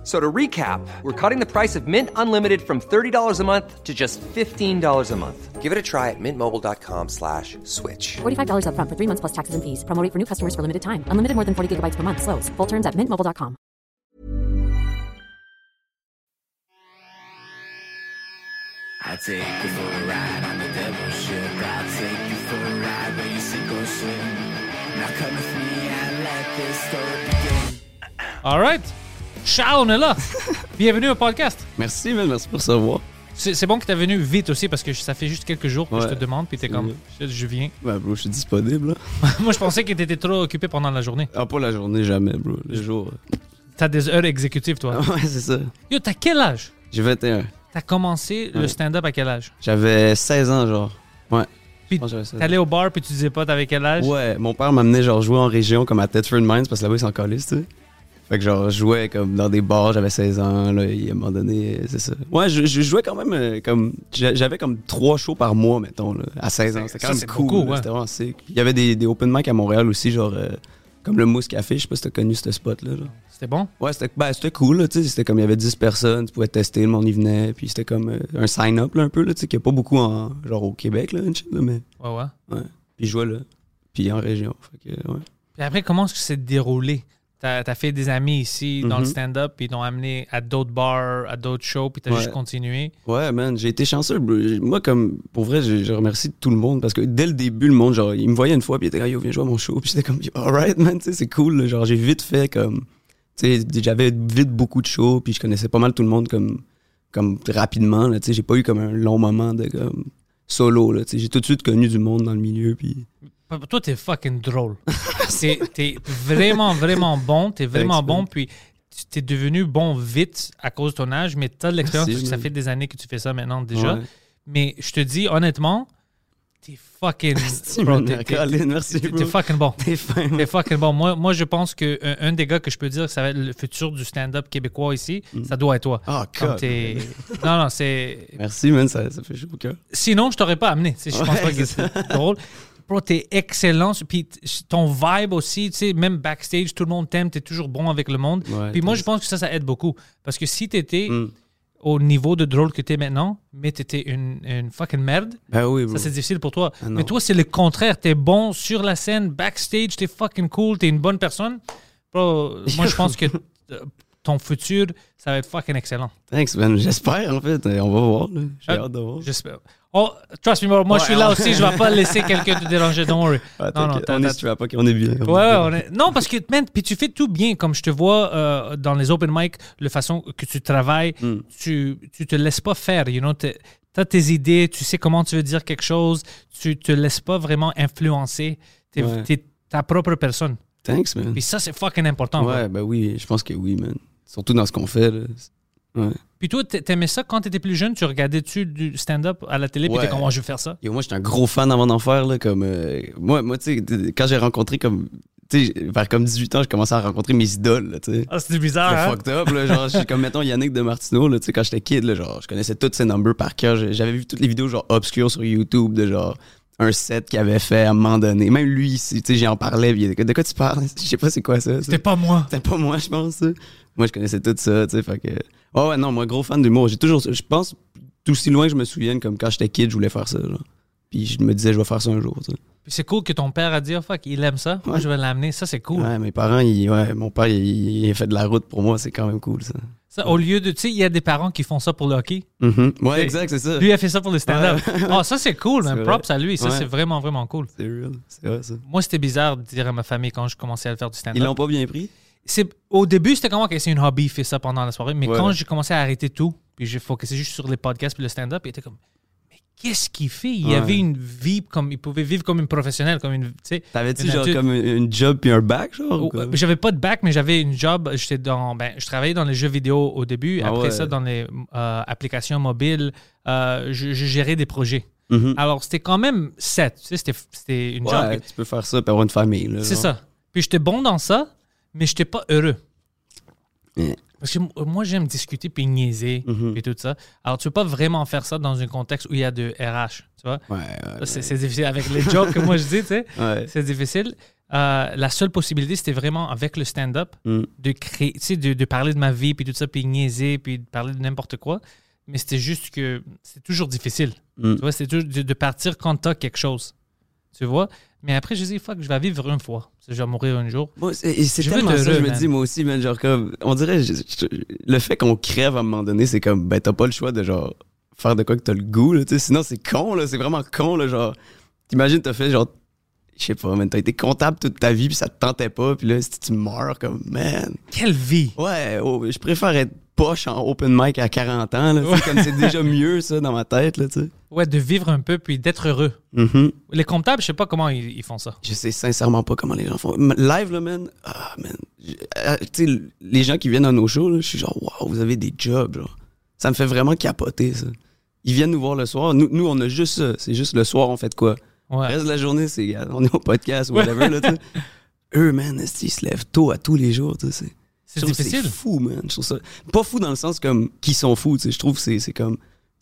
F- So to recap, we're cutting the price of Mint Unlimited from $30 a month to just $15 a month. Give it a try at mintmobile.com slash switch. $45 upfront for three months plus taxes and fees. Promo rate for new customers for limited time. Unlimited more than 40 gigabytes per month. Slows. Full terms at mintmobile.com. I take you for a ride on the devil's ship. I'll take you for a ride where you sink or swim. Now come with me and let this story begin. All right. Charles, on est là. Bienvenue au podcast. Merci, man, merci pour recevoir. C'est c'est bon que tu es venu vite aussi parce que ça fait juste quelques jours que je te demande, puis t'es comme, je, je viens. Ben, bro, je suis disponible. Là. Moi, je pensais que tu étais trop occupé pendant la journée. Ah, pas la journée, jamais, bro. Les jours. T'as des heures exécutives, toi. ouais, c'est ça. Yo, t'as quel âge? J'ai 21. T'as commencé le stand-up à quel âge? J'avais 16 ans, genre. Ouais. Puis Je pense que j'avais 16 ans. T'allais au bar, puis tu disais pas t'avais quel âge? Ouais, mon père m'amenait genre jouer en région comme à Thetford Mines parce que là-bas ils s'en calissent, tu sais. Fait que genre je jouais comme dans des bars, j'avais 16 ans, là, et à un moment donné, c'est ça. Ouais, je, je jouais quand même euh, comme. j'a- J'avais comme trois shows par mois, mettons, là, à 16 ans. C'était quand même cool. beaucoup, ouais. C'était vraiment sick. Il y avait des, des open mic à Montréal aussi, genre euh, comme le Mousse Café, je sais pas si t'as connu ce spot-là. là. C'était bon? Ouais, c'était ben, c'était cool, là, tu sais. C'était comme il y avait 10 personnes, tu pouvais tester, le monde y venait, puis c'était comme euh, un sign-up, là, un peu, là, tu sais, qu'il n'y a pas beaucoup en, genre au Québec, là, une shit, là, mais. Ouais, ouais. Ouais. Puis je jouais là. Puis en région. Fait que, ouais. Puis après, comment est-ce que c'est déroulé? T'as as fait des amis ici dans le Mhm. stand-up, puis ils t'ont amené à d'autres bars, à d'autres shows, puis t'as Ouais. juste continué. Ouais, man, j'ai été chanceux. Moi, comme, pour vrai, je, je remercie tout le monde parce que dès le début, le monde, genre, il me voyait une fois, puis il était comme, yo, viens jouer à mon show. Puis j'étais comme, alright, man, tu sais, c'est cool. Genre, j'ai vite fait comme, tu sais, j'avais vite beaucoup de shows, puis je connaissais pas mal tout le monde comme, comme rapidement, là, tu sais, j'ai pas eu comme un long moment de, comme, solo, là, tu sais, j'ai tout de suite connu du monde dans le milieu, puis. Toi, t'es fucking drôle. T'es t'es vraiment, vraiment bon. T'es vraiment Thanks, bon. man. Puis tu t'es devenu bon vite à cause de ton âge, mais t'as de l'expérience Merci, ça fait des années que tu fais ça maintenant déjà. Ouais. Mais je te dis honnêtement, t'es fucking. Bro, t'es- t'es- merci, bro. T'es fucking bon. T'es fin, fucking bon. Moi, moi je pense que un, un des gars que je peux dire que ça va être le futur du stand-up québécois ici, ça doit être toi. Ah, t'es- Non, non, c'est. Merci, man, ça, ça fait chaud au cœur. Sinon, je t'aurais pas amené. Je pense Ouais, pas que c'est drôle. Bro, t'es excellent. Puis ton vibe aussi, tu sais, même backstage, tout le monde t'aime, t'es toujours bon avec le monde. Ouais, Puis moi, je pense que ça, ça aide beaucoup. Parce que si t'étais Mm. au niveau de drôle que t'es maintenant, mais t'étais une, une fucking merde, Ben oui, ça c'est difficile pour toi. Ah mais toi, c'est le contraire. T'es bon sur la scène, backstage, t'es fucking cool, t'es une bonne personne. Bro, moi, je pense que ton futur, ça va être fucking excellent. Thanks, man. J'espère, en fait. On va voir. J'ai Euh, hâte de voir. J'espère. Oh, trust me, moi, je suis là aussi. Je vais pas laisser quelqu'un te déranger. Don't worry. Ah, non, non, on est ok, on est bien. Ouais, ouais, on est- Non, parce que, man, puis tu fais tout bien. Comme je te vois euh, dans les open mic, la façon que tu travailles, Mm. tu, tu te laisses pas faire. You know, tu as tes idées, tu sais comment tu veux dire quelque chose, tu te laisses pas vraiment influencer. Tu Ouais. es, ta propre personne. Thanks, man. Puis ça, c'est fucking important. Ouais, ben oui, je pense que oui, man. Surtout dans ce qu'on fait, là. Ouais. Puis toi, t'a- t'aimais ça? Quand t'étais plus jeune? Tu regardais-tu du stand-up à la télé, puis Ouais. t'es comme, oh, je veux faire ça? Yo, moi, j'étais un gros fan avant d'en faire, là. Comme, euh, moi, moi tu sais, quand j'ai rencontré, comme. Tu sais, vers comme 18 ans, j'ai commencé à rencontrer mes idoles, tu sais. Ah, c'était bizarre, C'était hein? fucked up, là. Genre, je suis comme, mettons, Yannick de Martineau, là, tu sais, quand j'étais kid, là, genre, je connaissais tous ses numbers par cœur. J'avais vu toutes les vidéos, genre, obscures sur YouTube, de genre, un set qu'il avait fait à un moment donné. Même lui, ici, tu sais, j'en parlais, puis il était, de quoi tu parles? Je sais pas c'est quoi ça. C'était pas moi. C'était pas moi, je pense. ça. Moi, je connaissais tout ça, tu sais, fait que... Oh ouais, non, moi, gros fan d'humour. J'ai toujours... Je pense, tout si loin que je me souvienne, comme quand j'étais kid, je voulais faire ça. Puis je me disais, je vais faire ça un jour, tu sais. Puis c'est cool que ton père a dit, oh, fuck, il aime ça. Moi, je vais l'amener. Ça, c'est cool. Ouais, mes parents, ils, ouais, mon père, il, il a fait de la route pour moi, c'est quand même cool, ça. Ça, au lieu de, tu sais, il y a des parents qui font ça pour le hockey. Mhm. Ouais, C'est- exact, c'est ça. Lui a fait ça pour le stand-up. Ouais. Oh, ça, c'est cool, man. Props à lui. Ça, Ouais. c'est vraiment, vraiment cool. C'est real, c'est vrai, ça. Moi, c'était bizarre de dire à ma famille quand je commençais à faire du Ils stand-up. l'ont pas bien pris? Au début, c'était comme, OK, c'est une hobby, fais ça pendant la soirée. Mais Ouais. quand j'ai commencé à arrêter tout, puis j'ai focusé juste sur les podcasts puis le stand-up, il était comme, qu'est-ce qu'il fait? Il Ouais. avait une vie comme, il pouvait vivre comme une professionnelle, comme une. T'avais-tu genre comme une, job puis un bac, genre? Oh, J'avais pas de bac, mais j'avais une job. J'étais dans, ben, je travaillais dans les jeux vidéo au début. Ah Après ouais. ça, dans les euh, applications mobiles, euh, je, je gérais des projets. Mhm. Alors, c'était quand même set. Tu sais, c'était, c'était une job. Ouais, tu peux faire ça avoir une famille. C'est ça. Puis j'étais bon dans ça, mais j'étais pas heureux. Yeah. Parce que m- moi, j'aime discuter puis niaiser Mhm. et tout ça. Alors, tu peux pas vraiment faire ça dans un contexte où il y a de RH, tu vois? Ouais, ouais, Ça, C'est difficile. Avec les jokes que moi je dis, tu sais, c'est difficile. Euh, la seule possibilité, c'était vraiment avec le stand-up Mm. de créer, tu sais, de, de parler de ma vie puis tout ça, puis niaiser, puis de parler de n'importe quoi. Mais c'était juste que c'est toujours difficile. Mm. Tu vois, c'est toujours de, de partir quand t'as quelque chose. Tu vois? Mais après, je dis, fuck, je vais vivre une fois. Je vais mourir un jour. Moi, c'est et c'est tellement ça, heureux, je me man. dis, moi aussi, man, genre comme, on dirait, je- je- le fait qu'on crève à un moment donné, c'est comme, ben, t'as pas le choix de, genre, faire de quoi que t'as le goût, là, tu sais, sinon c'est con, là, c'est vraiment con, là, genre, t'imagines, t'as fait, genre, je sais pas, man, t'as été comptable toute ta vie, puis ça te tentait pas, puis là, si tu meurs, comme, man, Quelle vie! ouais, oh, je préfère être poche en open mic à 40 ans, là, comme c'est déjà mieux, ça, dans ma tête, là. Ouais, de vivre un peu puis d'être heureux. Mhm. Les comptables, je sais pas comment ils, ils font ça. Je sais sincèrement pas comment les gens font. Live, là, man. Ah, man. Euh, les gens qui viennent à nos shows, là, je suis genre, waouh, vous avez des jobs, genre. Ça me fait vraiment capoter, ça. Ils viennent nous voir le soir. Nous, nous on a juste ça. C'est juste le soir, on fait de quoi? Le Ouais. reste de la journée, c'est, on est au podcast ou whatever, là, tu sais. Eux, man, ils se lèvent tôt à tous les jours, tu sais? C'est difficile. C'est fou, man. Je trouve ça. Pas fou dans le sens comme qu'ils sont fous, tu sais. Je trouve que c'est, comme.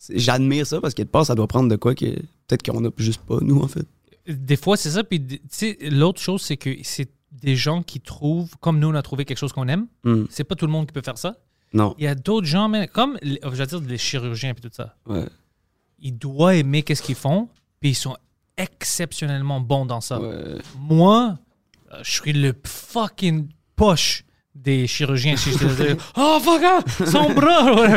J'admire ça parce quelque part, ça doit prendre de quoi que. Peut-être qu'on a juste pas, nous, en fait. Des fois, c'est ça. Puis, tu sais, l'autre chose, c'est que c'est des gens qui trouvent, comme nous, on a trouvé quelque chose qu'on aime. Hmm. C'est pas tout le monde qui peut faire ça. Non. Il y a d'autres gens, mais comme, les- je veux dire, les chirurgiens et tout ça. Ouais. Ils doivent aimer qu'est-ce qu'ils font, puis ils sont exceptionnellement bons dans ça. Ouais. Moi, euh, je suis le fucking poche des chirurgiens. Si je te dis, oh fuck, son bras,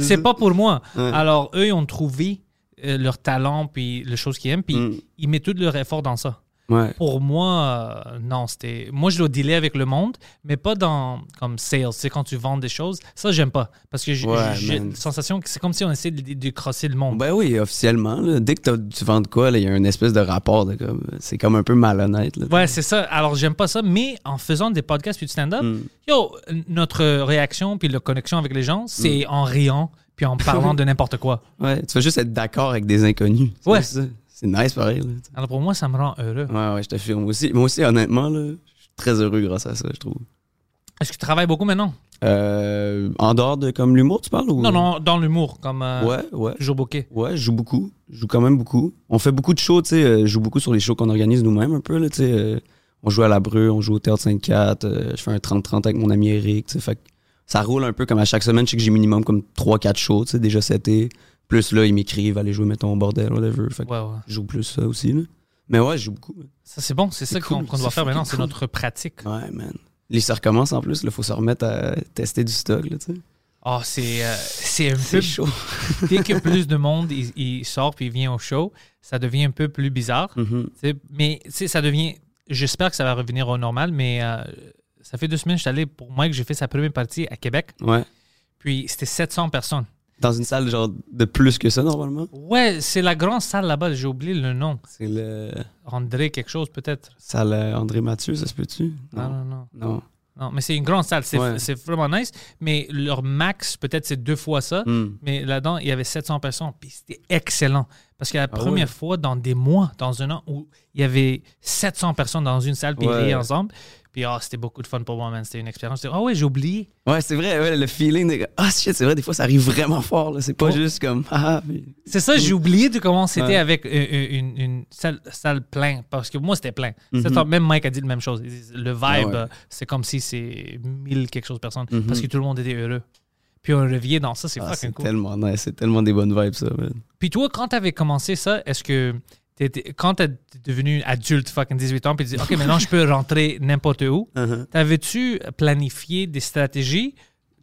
c'est pas pour moi. Ouais. Alors, eux, ils ont trouvé euh, leur talent, puis les choses qu'ils aiment, puis Mm. ils mettent tout leur effort dans ça. Ouais. Pour moi, euh, non, c'était. Moi, je dois dealer avec le monde, mais pas dans comme sales. Sais, quand tu vends des choses, ça, j'aime pas. Parce que j'ai Ouais, la sensation que c'est comme si on essayait de, de crosser le monde. Ben oui, officiellement. là, dès que tu vends de quoi, il y a une espèce de rapport. C'est comme un peu malhonnête. Là, Ouais, c'est ça. Alors, j'aime pas ça, mais en faisant des podcasts puis du stand-up, Mm. yo, notre réaction puis la connexion avec les gens, c'est en riant puis en parlant de n'importe quoi. Ouais, tu vas juste être d'accord avec des inconnus. C'est Ouais. ça. C'est nice pareil. là. Alors, pour moi, ça me rend heureux. Ouais, ouais, je t'affirme. Moi aussi, moi aussi, honnêtement, là, je suis très heureux grâce à ça, je trouve. Est-ce que tu travailles beaucoup maintenant? Euh, en dehors de comme l'humour, tu parles ou... Non, non, dans l'humour, comme euh, Ouais, ouais. toujours booké. Ouais, je joue beaucoup. Je joue quand même beaucoup. On fait beaucoup de shows, tu sais. euh, je joue beaucoup sur les shows qu'on organise nous-mêmes un peu, là, tu sais. on joue à la Breu, on joue au Théâtre 54. euh, je fais un 30-30 avec mon ami Eric, tu sais. Fait ça roule un peu comme à chaque semaine. Je sais que j'ai minimum comme 3-4 shows, tu sais, déjà c'était. Plus là, ils m'écrivent, allez jouer, mettons, au bordel, whatever. Fait que Ouais, ouais. je joue plus ça aussi, là. Mais ouais, je joue beaucoup. Ça, c'est bon. C'est ça qu'on cool, qu'on doit faire maintenant. C'est cool. notre pratique. Ouais, man. Les ça recommence en plus, il faut se remettre à tester du stock, là, tu sais. Oh, c'est euh, c'est un peu chaud. dès que plus de monde il, il sort puis il vient au show, ça devient un peu plus bizarre. Mhm. Sais, Mais ça devient. J'espère que ça va revenir au normal, mais euh, ça fait deux semaines que je suis allé pour Mike, j'ai fait sa première partie à Québec, Ouais. puis c'était 700 personnes. Dans une salle, genre, de plus que ça, normalement? Ouais, c'est la grande salle là-bas, j'ai oublié le nom. C'est le. André quelque chose peut-être. Salle euh, André Mathieu, ça se peut-tu? Non, non, non. Non. Non, mais c'est une grande salle, c'est Ouais. vraiment nice, mais leur max peut-être c'est deux fois ça. Hmm. Mais là-dedans, il y avait 700 personnes, puis c'était excellent. Parce que la Ah première ouais? fois dans des mois, dans un an, où il y avait 700 personnes dans une salle, puis ils Ouais. riaient ensemble. Puis ah, c'était beaucoup de fun pour moi, man. C'était une expérience. Ah ouais, j'ai oublié. Ouais, c'est vrai, ouais, le feeling de. Ah, shit, c'est vrai, des fois, ça arrive vraiment fort, là. C'est pas Oh. juste comme. Ah, puis- C'est ça, j'ai oublié de comment c'était avec euh, euh, une, une salle, salle pleine. Parce que moi, c'était plein. Mhm. Même Mike a dit la même chose. Le vibe, Ah euh, c'est comme si c'est mille quelque chose de personnes. Mhm. Parce que tout le monde était heureux. Puis on revient dans ça, c'est Ah, fucking cool. tellement nice, c'est tellement des bonnes vibes, ça, man. Puis toi, quand t'avais commencé ça, est-ce que t'étais- quand t'es devenu adulte, fucking 18 ans, puis tu dis, OK, maintenant je peux rentrer n'importe où, Uh-huh. t'avais-tu planifié des stratégies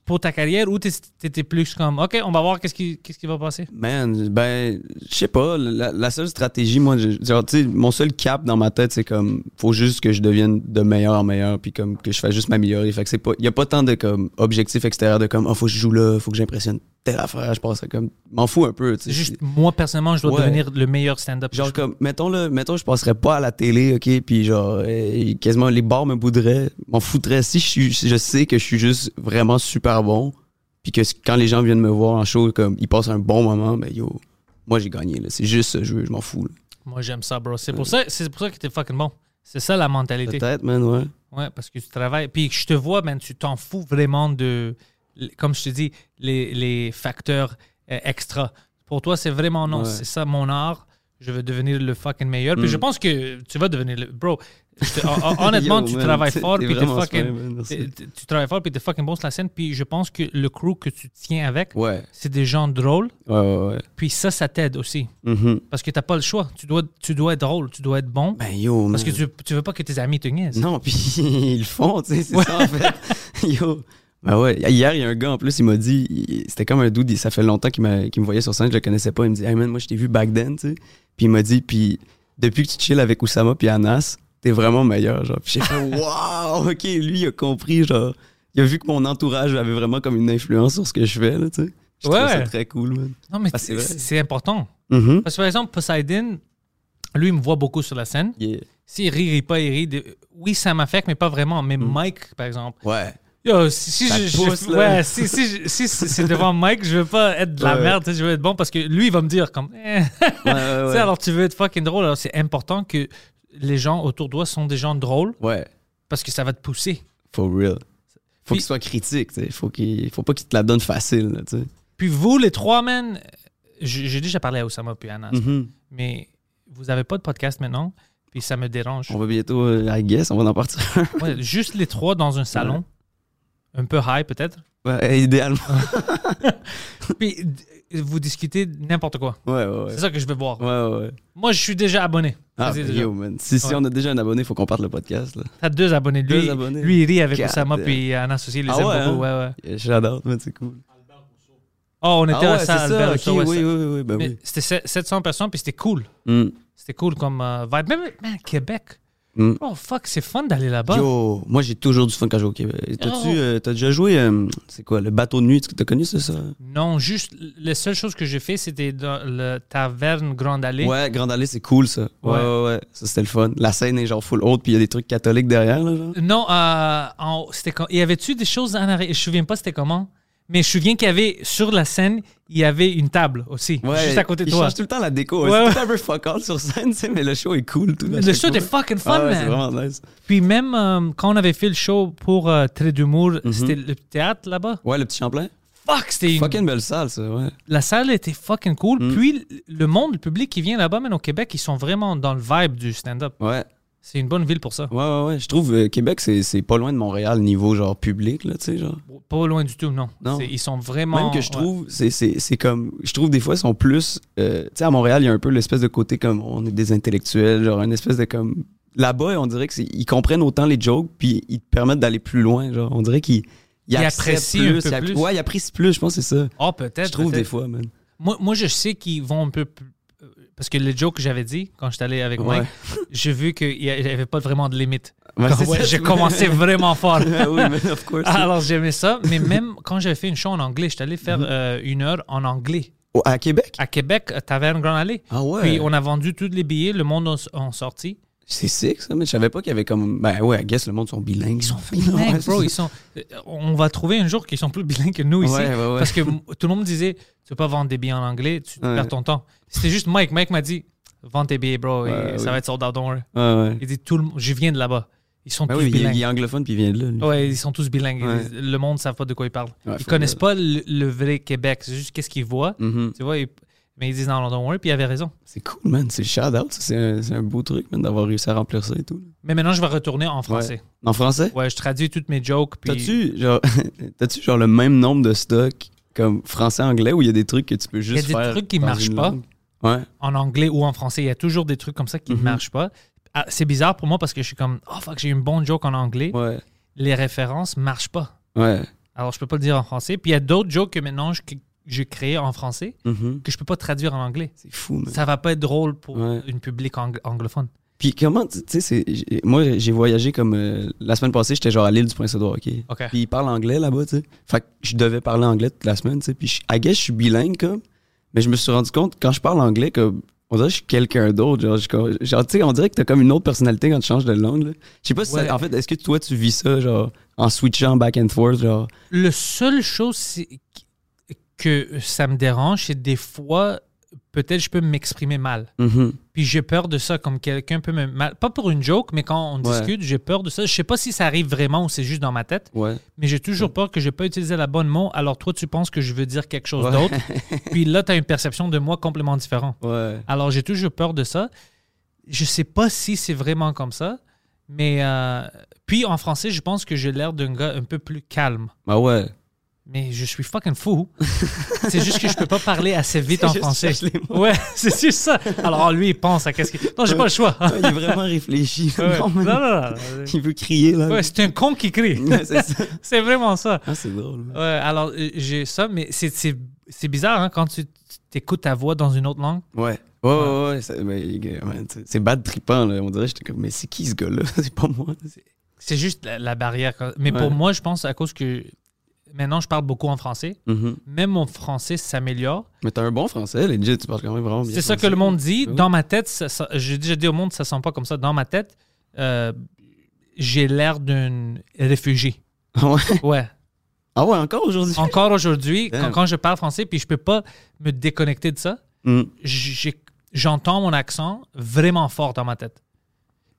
pour ta carrière ou t'étais plus comme, OK, on va voir qu'est-ce qui, qu'est-ce qui va passer? Man, ben, je sais pas. La, la seule stratégie, moi, genre, tu sais, mon seul cap dans ma tête, c'est comme, faut juste que je devienne de meilleur en meilleur, puis comme que je fasse juste m'améliorer. Fait que c'est pas, y a pas tant de comme objectifs extérieurs de comme, oh, faut que je joue là, faut que j'impressionne telle affaire. Je pense comme, m'en fous un peu. tu sais. C'est juste, moi, personnellement, je dois Ouais. devenir le meilleur stand-up. Genre comme, mettons là, mettons je passerais pas à la télé, ok, puis genre euh, quasiment les bars me boudraient, m'en foutraient. Si je suis, je sais que je suis juste vraiment super bon, puis que quand les gens viennent me voir en show, comme ils passent un bon moment, ben yo, moi j'ai gagné là. C'est juste ça, je, veux, je m'en fous. là. Moi, j'aime ça, bro. C'est pour ça, pour ça que t'es fucking bon. C'est ça la mentalité. Peut-être, man, ouais. Ouais, parce que tu travailles. Puis je te vois, man, tu t'en fous vraiment de, comme je te dis, les, les facteurs euh, extra. Pour toi, c'est vraiment non. Ouais. C'est ça mon art. Je veux devenir le fucking meilleur. Puis Mm. je pense que tu vas devenir le. Bro, te- hon- hon- honnêtement, Yo, tu man, travailles fort. Puis vraiment fucking. man, tu travailles fort. Puis t'es fucking bon sur la scène. Puis je pense que le crew que tu tiens avec, Ouais, c'est des gens drôles. ouais, ouais. ouais. Puis ça, ça t'aide aussi. Mhm. Parce que t'as pas le choix. Tu dois, tu dois être drôle. Tu dois être bon. Ben yo, parce que tu, tu veux pas que tes amis te niaisent. Non, puis ils le font, tu sais, c'est ça en fait. Yo. Ben ouais, hier, il y a un gars en plus, il m'a dit, c'était comme un dude, il- ça fait longtemps qu'il, m'a- qu'il me voyait sur scène, je le connaissais pas. Il me dit, hey man, moi je t'ai vu back then, tu sais. Puis il m'a dit, puis depuis que tu chill avec Oussama puis Anas, t'es vraiment meilleur, genre. Puis j'ai fait, waouh, ok, lui il a compris, genre. Il a vu que mon entourage avait vraiment comme une influence sur ce que je fais, là, tu sais. Je Ouais. ça très cool, man. Non, mais Ah, c'est c'est vrai. c'est important. Mhm. Parce que par exemple, Poseidon, lui, il me voit beaucoup sur la scène. Yeah. S'il rit, il rit pas, il rit. de- Oui, ça m'affecte, mais pas vraiment. Mais Mike, par exemple. Ouais. Yo, si, je, pousse, ouais, si, si, si c'est devant Mike, je veux pas être de la Ouais. merde, je veux être bon parce que lui, il va me dire comme. eh. Ouais, alors tu veux être fucking drôle. Alors c'est important que les gens autour de toi sont des gens drôles Ouais. parce que ça va te pousser. For real. Faut Puis- qu'il soit critique, tu sais. Faut qu'il faut pas qu'il te la donne facile, là, tu sais. Puis vous, les trois, man, j'ai déjà parlé à Osama puis à Anas, Mhm. mais vous avez pas de podcast maintenant, puis ça me dérange. On va bientôt, euh, I guess, on va en partir. Ouais, juste les trois dans un salon, un peu high peut-être? ouais, idéalement. Puis vous discutez n'importe quoi. Ouais, ouais, ouais. C'est ça que je veux voir. Ouais, ouais. Moi, je suis déjà abonné. Ah, Vas-y, ben, déjà. yo, man. Si, si Ouais. on a déjà un abonné, faut qu'on parte le podcast, là. T'as deux abonnés. Lui, Deux abonnés. lui il rit avec God Osama damn. puis Anas aussi. Il les Ah aime ouais, beaucoup. hein? Ouais, ouais. J'adore, man, c'est cool. Oh, on était ah à ça, Albert ça, Rousseau, oui, oui, oui, ben oui. C'était se- 700 personnes, puis c'était cool. Mm, C'était cool comme euh, vibe. Même, man, Québec. Mm. Oh, fuck, c'est fun d'aller là-bas. Yo, moi j'ai toujours du fun quand je vais au Québec. T'as-tu Oh. euh, t'as déjà joué, euh, c'est quoi, le bateau de nuit, t'as connu ça, ça? Non, juste, la seule chose que j'ai fait, c'était dans le taverne Grande Allée. Ouais, Grande Allée, c'est cool, ça. Ouais, Ouais. ouais, ouais. Ça, c'était le fun. La scène est genre full haute, puis il y a des trucs catholiques derrière, là, genre. Non, euh, en- c'était il y avait-tu des choses en arrière? Je me souviens pas c'était comment. Mais je me souviens qu'il y avait, sur la scène, il y avait une table aussi, Ouais, juste à côté de il toi. change tout le temps la déco. Ouais, c'est tout un peu fuck all sur scène, tu sais, mais le show est cool. Tout, Le show était fucking fun, Ah ouais, C'est man. vraiment nice. Puis même euh, quand on avait fait le show pour euh, Trait d'humour, Mhm. c'était le théâtre là-bas. Ouais, le petit Champlain. Fuck, c'était une... Fucking belle salle, ça, ouais. La salle était fucking cool. Mm. Puis le monde, le public qui vient là-bas, même au Québec, ils sont vraiment dans le vibe du stand-up. Ouais, C'est une bonne ville pour ça. ouais, ouais. ouais. Je trouve euh, Québec, c'est pas loin de Montréal, niveau genre public, là, tu sais, genre. Pas loin du tout, non. Non. Ils sont vraiment... Même que je trouve, c'est- comme. Je trouve des fois, ils sont plus. euh, tu sais, à Montréal, il y a un peu l'espèce de côté comme on est des intellectuels, genre une espèce de comme. Là-bas, on dirait qu'ils comprennent autant les jokes, puis ils te permettent d'aller plus loin. Genre, on dirait qu'ils ils apprécient un peu ils app- plus. Ouais, ils apprécient plus, je pense c'est ça. Ah, peut-être. Je trouve des fois, man. Moi, moi, je sais qu'ils vont un peu plus. Parce que le joke que j'avais dit quand j'étais allé avec Ouais. Mike, j'ai vu qu'il n'y avait pas vraiment de limite. Ouais, ouais, j'ai commencé vraiment fort. Oui, mais of course. Alors j'aimais ça, mais même quand j'avais fait une show en anglais, j'étais allé faire euh, une heure en anglais Oh, à Québec? à Québec, à Taverne Grand Allée. Ah ouais. Puis on a vendu tous les billets, le monde en, en sorti. C'est sick, ça, mais je savais pas qu'il y avait comme. Ben ouais, I guess le monde sont bilingues. Ils sont Bilingues, bro, ils sont. euh, On va trouver un jour qu'ils sont plus bilingues que nous ici. Ouais, ouais, ouais. Parce que tout le monde disait, tu peux pas vendre des billets en anglais, tu Ouais. perds ton temps. C'était juste Mike. Mike m'a dit, vends tes billets, bro, et Ouais, ça oui. va être sold out, don't worry. Ouais, ouais. Il dit, tout le je viens de là-bas. Ils sont Ben tous oui, il, bilingues. il est anglophone puis il vient de là. lui. Ouais, ils sont tous bilingues. Ouais. Le monde ne savent pas de quoi ils parlent. Ouais, ils connaissent pas le, le vrai Québec. C'est juste qu'est-ce qu'ils voient. Mhm. Tu vois, ils- mais ils disent non, non, don't worry, puis il avait raison. C'est cool, man. C'est shout out. ça. C'est un, c'est un beau truc, man, d'avoir réussi à remplir ça et tout. Mais maintenant, je vais retourner en français. En français? Ouais, je traduis toutes mes jokes. Puis... T'as-tu genre, t'as-tu genre le même nombre de stocks comme français-anglais ou il y a des trucs que tu peux Il y a juste des faire trucs qui dans marchent pas. Ouais. en anglais ou en français. Il y a toujours des trucs comme ça qui ne Mhm. marchent pas. Ah, c'est bizarre pour moi parce que je suis comme, oh fuck, j'ai une bonne joke en anglais. Ouais. Les références marchent pas. Ouais. Alors, je peux pas le dire en français. Puis il y a d'autres jokes que maintenant je- j'ai créés en français Mhm. que je peux pas traduire en anglais. C'est fou, man. Ça va pas être drôle pour Ouais. une public ang- anglophone. Puis comment, tu sais, moi j'ai voyagé comme euh, la semaine passée, j'étais genre à l'île du Prince-Édouard, ok? OK. Puis ils parlent anglais là-bas, tu sais. Fait que je devais parler anglais toute la semaine, tu sais. Puis je, I guess je suis bilingue, comme. Mais je me suis rendu compte, quand je parle anglais, comme. On dirait que je suis quelqu'un d'autre. Genre, je- comme- genre, tu sais, on dirait que t'as comme une autre personnalité quand tu changes de langue, là. Je sais pas si ça- en fait, est-ce que toi tu vis ça, genre, en switchant back and forth, genre? Le seule chose c'est que ça me dérange, c'est des fois, peut-être je peux m'exprimer mal. Mhm. Puis j'ai peur de ça, comme quelqu'un peut me mal. Pas pour une joke, mais quand on Ouais. discute, j'ai peur de ça. Je sais pas si ça arrive vraiment ou c'est juste dans ma tête, Ouais. mais j'ai toujours peur que je n'ai pas utilisé la bonne mot. Alors toi, tu penses que je veux dire quelque chose d'autre. Puis là, tu as une perception de moi complètement différente. Alors j'ai toujours peur de ça. Je sais pas si c'est vraiment comme ça, mais euh, puis en français, je pense que j'ai l'air d'un gars un peu plus calme. Bah ouais. Mais je suis fucking fou. c'est juste que je peux pas parler assez vite en français. Ouais, c'est juste ça. Alors lui, il pense à qu'est-ce qu'il. Non, j'ai pas le choix. Il est vraiment réfléchi. Ouais. Non, Non, non, non. Il veut crier, là. Ouais, c'est un con qui crie. Ouais, c'est vraiment ça. Ah, c'est drôle. Ouais, alors euh, j'ai ça, mais c'est- bizarre hein, quand tu écoutes ta voix dans une autre langue. Ouais. Ouais, ouais, ouais. c'est- bad trippant, là. On dirait, j'étais comme, mais c'est qui ce gars-là? C'est pas moi. C'est juste la, la barrière. Mais pour moi, je pense à cause que maintenant je parle beaucoup en français. Même mon français s'améliore. Mais t'as un bon français, legit. Tu parles quand même vraiment bien. C'est ça que le monde dit. Oui. Dans ma tête, ça- ça- j'ai déjà dit au monde, ça sent pas comme ça. Dans ma tête, euh, j'ai l'air d'un réfugié. Ah ouais? Ouais. Ah ouais, encore aujourd'hui? Encore aujourd'hui, quand, je parle français, puis je peux pas me déconnecter de ça, Mm. j'entends mon accent vraiment fort dans ma tête.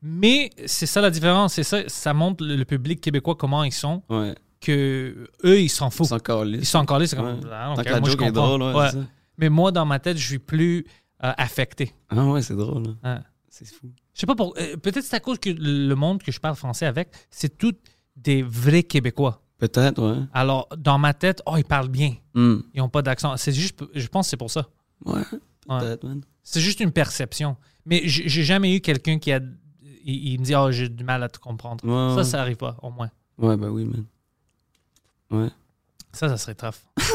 Mais c'est ça la différence. C'est ça, ça montre le, le public québécois comment ils sont, Ouais. Que eux, ils s'en Ils foutent. sont encore Ils sont encore là, c'est comme. Ouais. Ah, ok, Tant que la moi, je comprends. drôle, ouais, Ouais. Mais moi, dans ma tête, je suis plus euh, affecté. Ah ouais, c'est drôle. hein. Ouais. C'est fou. Je sais pas pour. euh, Peut-être c'est à cause que le monde que je parle français avec, c'est tous des vrais Québécois. Peut-être, ouais. Alors, dans ma tête, oh, ils parlent bien. Mm. Ils n'ont pas d'accent. C'est juste, je pense que c'est pour ça. Ouais. Ouais. Peut-être, man. C'est juste une perception. Mais j'ai jamais eu quelqu'un qui a. Il, il me dit, oh, j'ai du mal à te comprendre. Ouais, Ça, ouais. ça arrive pas, au moins. Ouais, bah oui, man. Ouais. Ça, ça serait tough. Ça-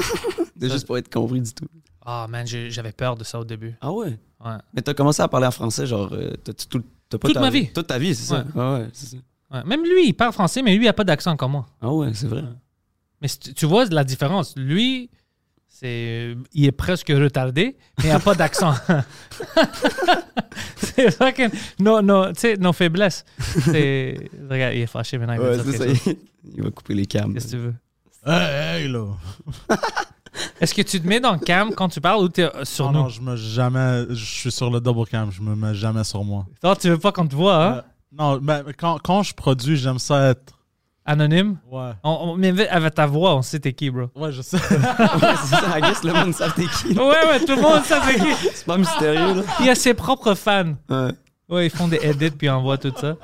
juste pour être compris du tout. Ah, man, j'avais peur de ça au début. Ah ouais? Ouais. Mais t'as commencé à parler en français, genre, euh, t'as tout. T'as pas Toute ta- ma vie. Toute ta vie, c'est ça? Ouais. Ouais, ouais, c'est ça. Ouais. Même lui, il parle français, mais lui, il a pas d'accent comme moi. Ah ouais, c'est vrai. Mais si tu- vois la différence. Lui, c'est, il est presque retardé, mais il n'a pas d'accent. c'est fucking nos, nos, tu sais, nos faiblesses. C'est, regarde, il est fâché maintenant. il va Ouais, ça. Il va couper les cams. Qu'est-ce que tu veux? Hey, hey, là. Est-ce que tu te mets dans le cam quand tu parles ou tu es sur Oh nous? non, je me jamais. Je suis sur le double cam, je me mets jamais sur moi. Toi, tu veux pas qu'on te voit, hein? Euh, non, mais quand, quand je produis, j'aime ça être. Anonyme? Ouais. On, on- mais avec ta voix, on sait t'es qui, bro. Ouais, je sais. Ouais, c'est ça. I guess le monde savent t'es qui. là. Ouais, ouais, tout le monde sait t'es qui. C'est pas mystérieux, là. Il a ses propres fans. Ouais. Ouais, ils font des edits puis envoient tout ça.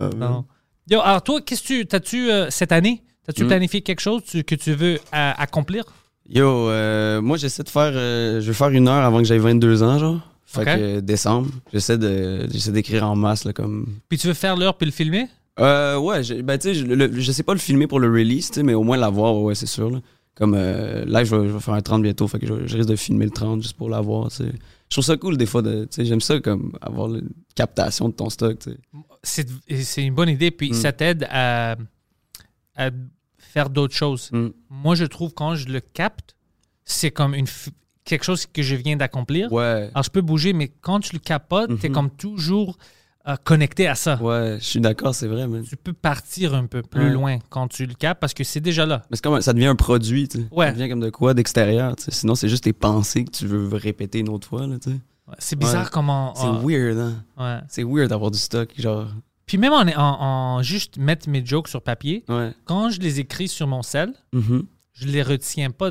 Ah, ouais. Non. Yo, alors toi, qu'est-ce que tu. T'as-tu, euh, cette année, t'as-tu Mm. planifié quelque chose tu- que tu veux accomplir? Yo, euh, moi, j'essaie de faire. euh, je vais faire une heure avant que j'aie 22 ans, genre. Fait que euh, décembre, j'essaie de j'essaie d'écrire en masse, là, comme. Puis tu veux faire l'heure puis le filmer? Euh, ouais, je- ben, tu sais, je, sais pas le filmer pour le release, tu sais, mais au moins l'avoir, ouais, c'est sûr, là. Comme euh, là, je vais, je vais faire un 30 bientôt, fait que je, je risque de filmer le 30 juste pour l'avoir, tu sais. Je trouve ça cool, des fois, de, tu sais, j'aime ça, comme, avoir une captation de ton stock, tu sais. C'est, c'est une bonne idée, puis Mm. ça t'aide à, à faire d'autres choses. Mm. Moi, je trouve quand je le capte, c'est comme une, f- quelque chose que je viens d'accomplir. Ouais. Alors, je peux bouger, mais quand tu le captes pas, t'es Mhm. comme toujours euh, connecté à ça. Ouais, je suis d'accord, c'est vrai, man. Tu peux partir un peu plus Ouais. loin quand tu le captes parce que c'est déjà là. Mais c'est comme, ça devient un produit, tu sais. Ouais. Ça devient comme de quoi d'extérieur, tu sais. Sinon, c'est juste tes pensées que tu veux répéter une autre fois, là, tu sais. Ouais, C'est bizarre comment. C'est ah, weird, hein. ouais. C'est weird d'avoir du stock, genre. Puis même en, en- en juste mettre mes jokes sur papier, Ouais. quand je les écris sur mon sel, Mhm. je les retiens pas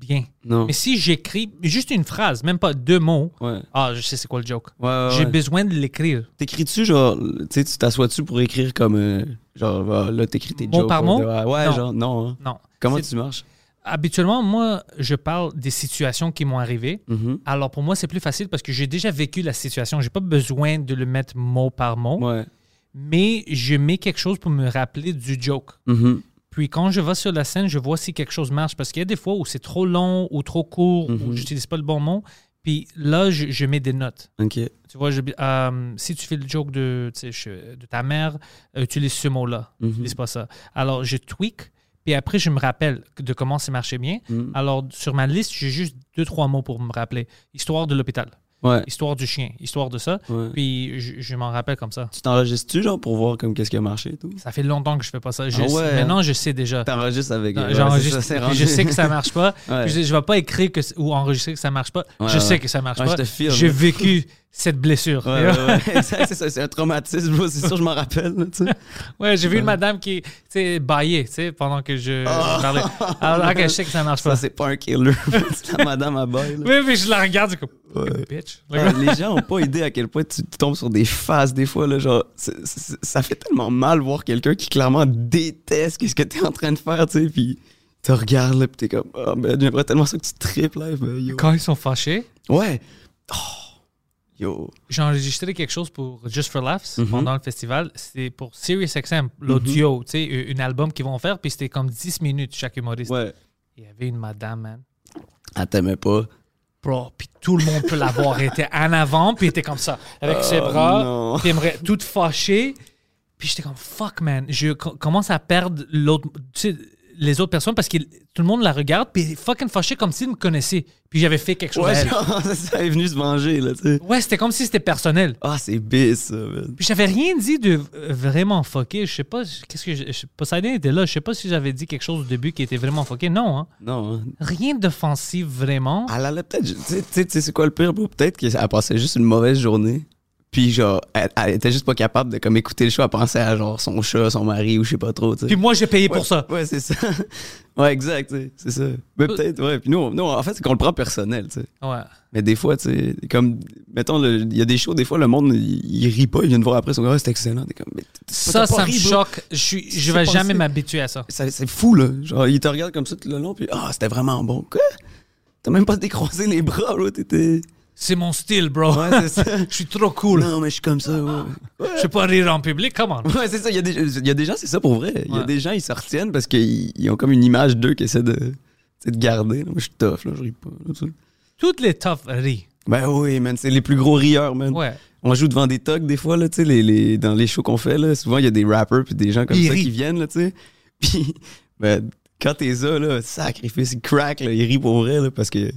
bien. Non. Mais si j'écris juste une phrase, même pas deux mots, Ouais. ah, je sais c'est quoi le joke. Ouais, J'ai besoin de l'écrire. T'écris-tu, genre, tu t'assois-tu pour écrire comme, euh, genre, ah, là, t'écris tes Mot jokes. par là, mot? de- Ouais, Non. genre, non. hein. Non. Comment tu marches? Habituellement, moi, je parle des situations qui m'ont arrivé. Mhm. Alors pour moi, c'est plus facile parce que j'ai déjà vécu la situation. J'ai pas besoin de le mettre mot par mot, Ouais. Mais je mets quelque chose pour me rappeler du joke. Mhm. Puis quand je vais sur la scène, je vois si quelque chose marche. Parce qu'il y a des fois où c'est trop long ou trop court ou Mhm. j'utilise pas le bon mot. Puis là, je, je mets des notes. Tu vois, je- euh, si tu fais le joke de, je- ta mère, euh, utilise ce mot-là. Mhm. Utilise pas ça. Alors, je tweak. Puis après, je me rappelle de comment ça marchait bien. Mhm. Alors, sur ma liste, j'ai juste deux, trois mots pour me rappeler. Histoire de l'hôpital. Ouais. histoire du chien, histoire de ça. Ouais. Puis je, je m'en rappelle comme ça. Tu t'enregistres-tu, genre, pour voir comme qu'est-ce qui a marché et tout? Ça fait longtemps que je fais pas ça. Je Ah ouais, maintenant, je sais déjà. T'enregistres avec. Non, j'enregistre, ça, je sais que ça marche pas. Je, je vais pas écrire que, ou enregistrer que ça marche pas. Je sais que ça marche pas. J'ai vécu cette blessure. Ouais, ouais, ouais. Exact, c'est ça, un traumatisme, c'est sûr, je m'en rappelle, là, tu. Ouais, j'ai vu une madame qui, tu tu sais, pendant que je parlais. Alors, ok, je sais que ça marche Ça, pas. c'est pas un killer. la madame à bail, là. Oui, mais je la regarde, comme, Ouais. bitch. Ouais, les gens ont pas idée à quel point tu, tu tombes sur des faces des fois là genre ça fait tellement mal voir quelqu'un qui clairement déteste ce que t'es en train de faire tu sais puis tu regardes là puis t'es comme oh ben j'aimerais tellement ça que tu triples là ben. Quand ils sont fâchés, ouais oh yo j'ai enregistré quelque chose pour Just for Laughs Mhm. pendant le festival. C'était pour SiriusXM, l'audio, tu sais, un album qu'ils vont faire, puis c'était comme 10 minutes chaque humoriste. ouais Il y avait une madame, man. elle t'aimait pas Bro, puis tout le monde peut l'avoir. Elle était en avant, puis elle était comme ça, avec ses Oh, bras, puis elle aimerait toute fâchée. Puis j'étais comme, fuck, man. Je co- commence à perdre l'autre, tu sais, les autres personnes parce que tout le monde la regarde, puis fucking fâchée comme s'ils me connaissaient. Puis j'avais fait quelque chose à ouais elle. genre, ça est venu se venger là tu sais Ouais, c'était comme si c'était personnel. ah c'est bis ça man. Puis j'avais rien dit de vraiment fucké. Je sais pas, qu'est-ce que. je- je- Poseidon était là. Je sais pas si j'avais dit quelque chose au début qui était vraiment fucké. Non, hein. non hein. Rien d'offensif vraiment. Elle allait peut-être. Tu sais- c'est quoi le pire? Peut-être qu'elle passait juste une mauvaise journée. Puis, genre, elle, elle était juste pas capable de comme écouter le show. Elle pensait à, genre, son chat, son mari ou je sais pas trop, tu sais. Puis moi, j'ai payé pour ça. Ouais, c'est ça. ouais, exact. C'est ça. Mais peut-être, ouais. Puis nous, nous, en fait, c'est qu'on le prend personnel, tu sais. Ouais. Mais des fois, tu sais, comme, mettons, il y a des shows, des fois, le monde, il, il rit pas, il vient de voir après, ils sont Ah, c'est excellent. T'es comme, mais t'as Ça, ça me choque. Je, je vais jamais m'habituer à ça. C'est fou, là. Genre, il te regarde comme ça tout le long, puis, ah, c'était vraiment bon. Quoi? T'as même pas décroisé les bras, là. T'étais. C'est mon style, bro. Ouais, ça. Je suis trop cool. Non, mais je suis comme ça, ouais. Je sais pas rire en public. Comment? Ouais, c'est ça. Il y, a des, il y a des gens, c'est ça pour vrai. Il y a Ouais. des gens, ils se retiennent parce qu'ils ils ont comme une image d'eux qu'ils essaient de, de garder. Moi, je suis tough, là, je ris pas. Toutes les tough rient. Ben oui, man, c'est les plus gros rieurs, man. Ouais. On joue devant des tocs des fois, là, tu sais, les, les- dans les shows qu'on fait, là. Souvent, il y a des rappers puis des gens comme Ils ça rient. qui viennent, là, tu sais. Puis, ben, quand t'es ça, là, sacrifice, crack, là, il rit pour vrai, là, parce que.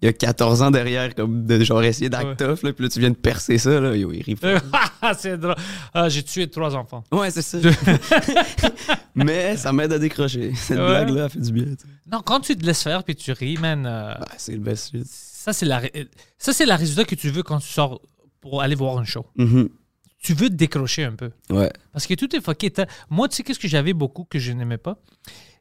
Il y a 14 ans derrière, comme de genre essayer d'act Ouais. là, puis là, tu viens de percer ça, là, yo, il rit c'est drôle. Ah, j'ai tué trois enfants. Ouais, c'est ça. Mais ça m'aide à décrocher. Cette Ouais. blague-là, fait du bien. Non, quand tu te laisses faire puis tu ris, man, euh, c'est le best shit. ça, c'est la, ré- ça, c'est la résultat que tu veux quand tu sors pour aller voir un show. Mhm. Tu veux te décrocher un peu. Ouais. Parce que tout est fucké. Moi, tu sais, qu'est-ce que j'avais beaucoup que je n'aimais pas?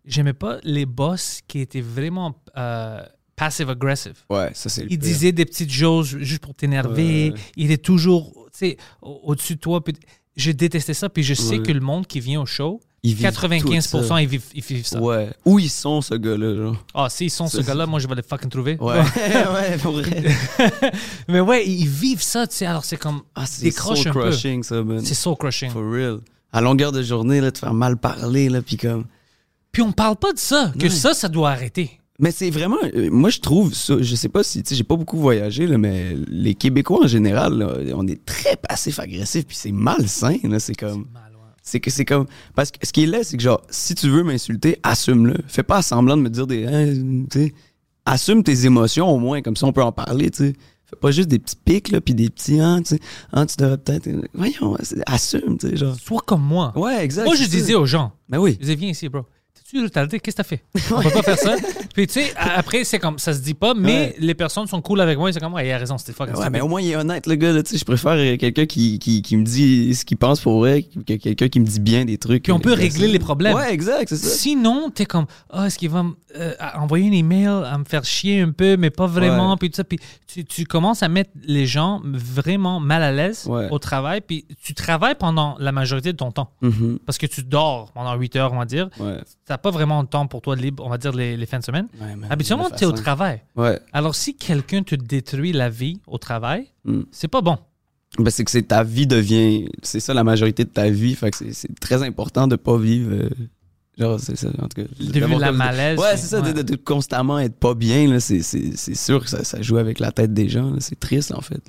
J'aimais pas les boss qui étaient vraiment euh, passive-aggressive. Ouais, ça, c'est Il disait des petites choses juste pour t'énerver. Ouais. Il est toujours, tu sais, au- au-dessus de toi. Puis je détestais ça. Puis je sais Ouais. que le monde qui vient au show, Ils vivent 95% tout ça. ils vivent, ils vivent ça. Ouais. Où ils sont, ce gars-là, genre? Ah, s'ils sont ce gars-là, moi, je vais les fucking trouver. Ouais. ouais, pour vrai. Mais ouais, ils vivent ça, tu sais. Alors, c'est comme. Ah, c'est soul un peu. crushing, ça, man. C'est soul crushing. For real. À longueur de journée, là, te faire mal parler, là, puis comme... Puis on parle pas de ça, que ça, ça doit arrêter. Mais c'est vraiment... euh, moi, je trouve ça... Je sais pas si... Tu sais, j'ai pas beaucoup voyagé, là, mais les Québécois, en général, là, on est très passif-agressif, puis c'est malsain, là. C'est comme... C'est que c'est comme. Parce que ce qui est là, c'est que genre, si tu veux m'insulter, assume-le. Fais pas semblant de me dire des. hein, tu sais. Assume tes émotions au moins, comme ça on peut en parler, tu sais. Fais pas juste des petits pics, là, puis des petits. Hein, tu sais. Hein, tu devrais peut-être. Voyons, c'est- assume, tu sais, genre. Sois comme moi. Ouais, exact. moi, je disais aux gens, Ben oui. je disais, viens ici, bro. T'es-tu retardé? Qu'est-ce que t'as fait? On peut pas faire ça. Puis, tu sais, après, c'est comme, ça se dit pas, mais Ouais. les personnes sont cool avec moi. C'est comme, ouais, il a raison, c'était fucking Ouais, mais au moins, il est honnête, le gars, là, tu sais. Je préfère euh, quelqu'un qui, qui, qui me dit ce qu'il pense pour vrai que quelqu'un qui me dit bien des trucs. Puis on peut euh, régler ça. les problèmes. Ouais, exact, c'est ça. Sinon, t'es comme, ah, est-ce qu'il va euh, envoyer une email à me faire chier un peu, mais pas vraiment, Ouais. puis tout ça. Puis tu, tu commences à mettre les gens vraiment mal à l'aise Ouais. au travail, puis tu travailles pendant la majorité de ton temps. Mhm. Parce que tu dors pendant 8 heures, on va dire. Ouais. T'as pas vraiment de temps pour toi de libre, on va dire, les, les fins de semaine. Ouais, Habituellement, tu es au travail. Ouais. Alors, si quelqu'un te détruit la vie au travail, Mm. c'est pas bon. Ben, c'est que ta vie devient. C'est ça la majorité de ta vie. Fait que c'est- très important de pas vivre. euh, genre, c'est ça. En tout cas. De vivre la malaise. Ouais, c'est ça. de- Ouais. De, de constamment être pas bien, c'est, sûr que ça, ça joue avec la tête des gens. C'est triste, en fait.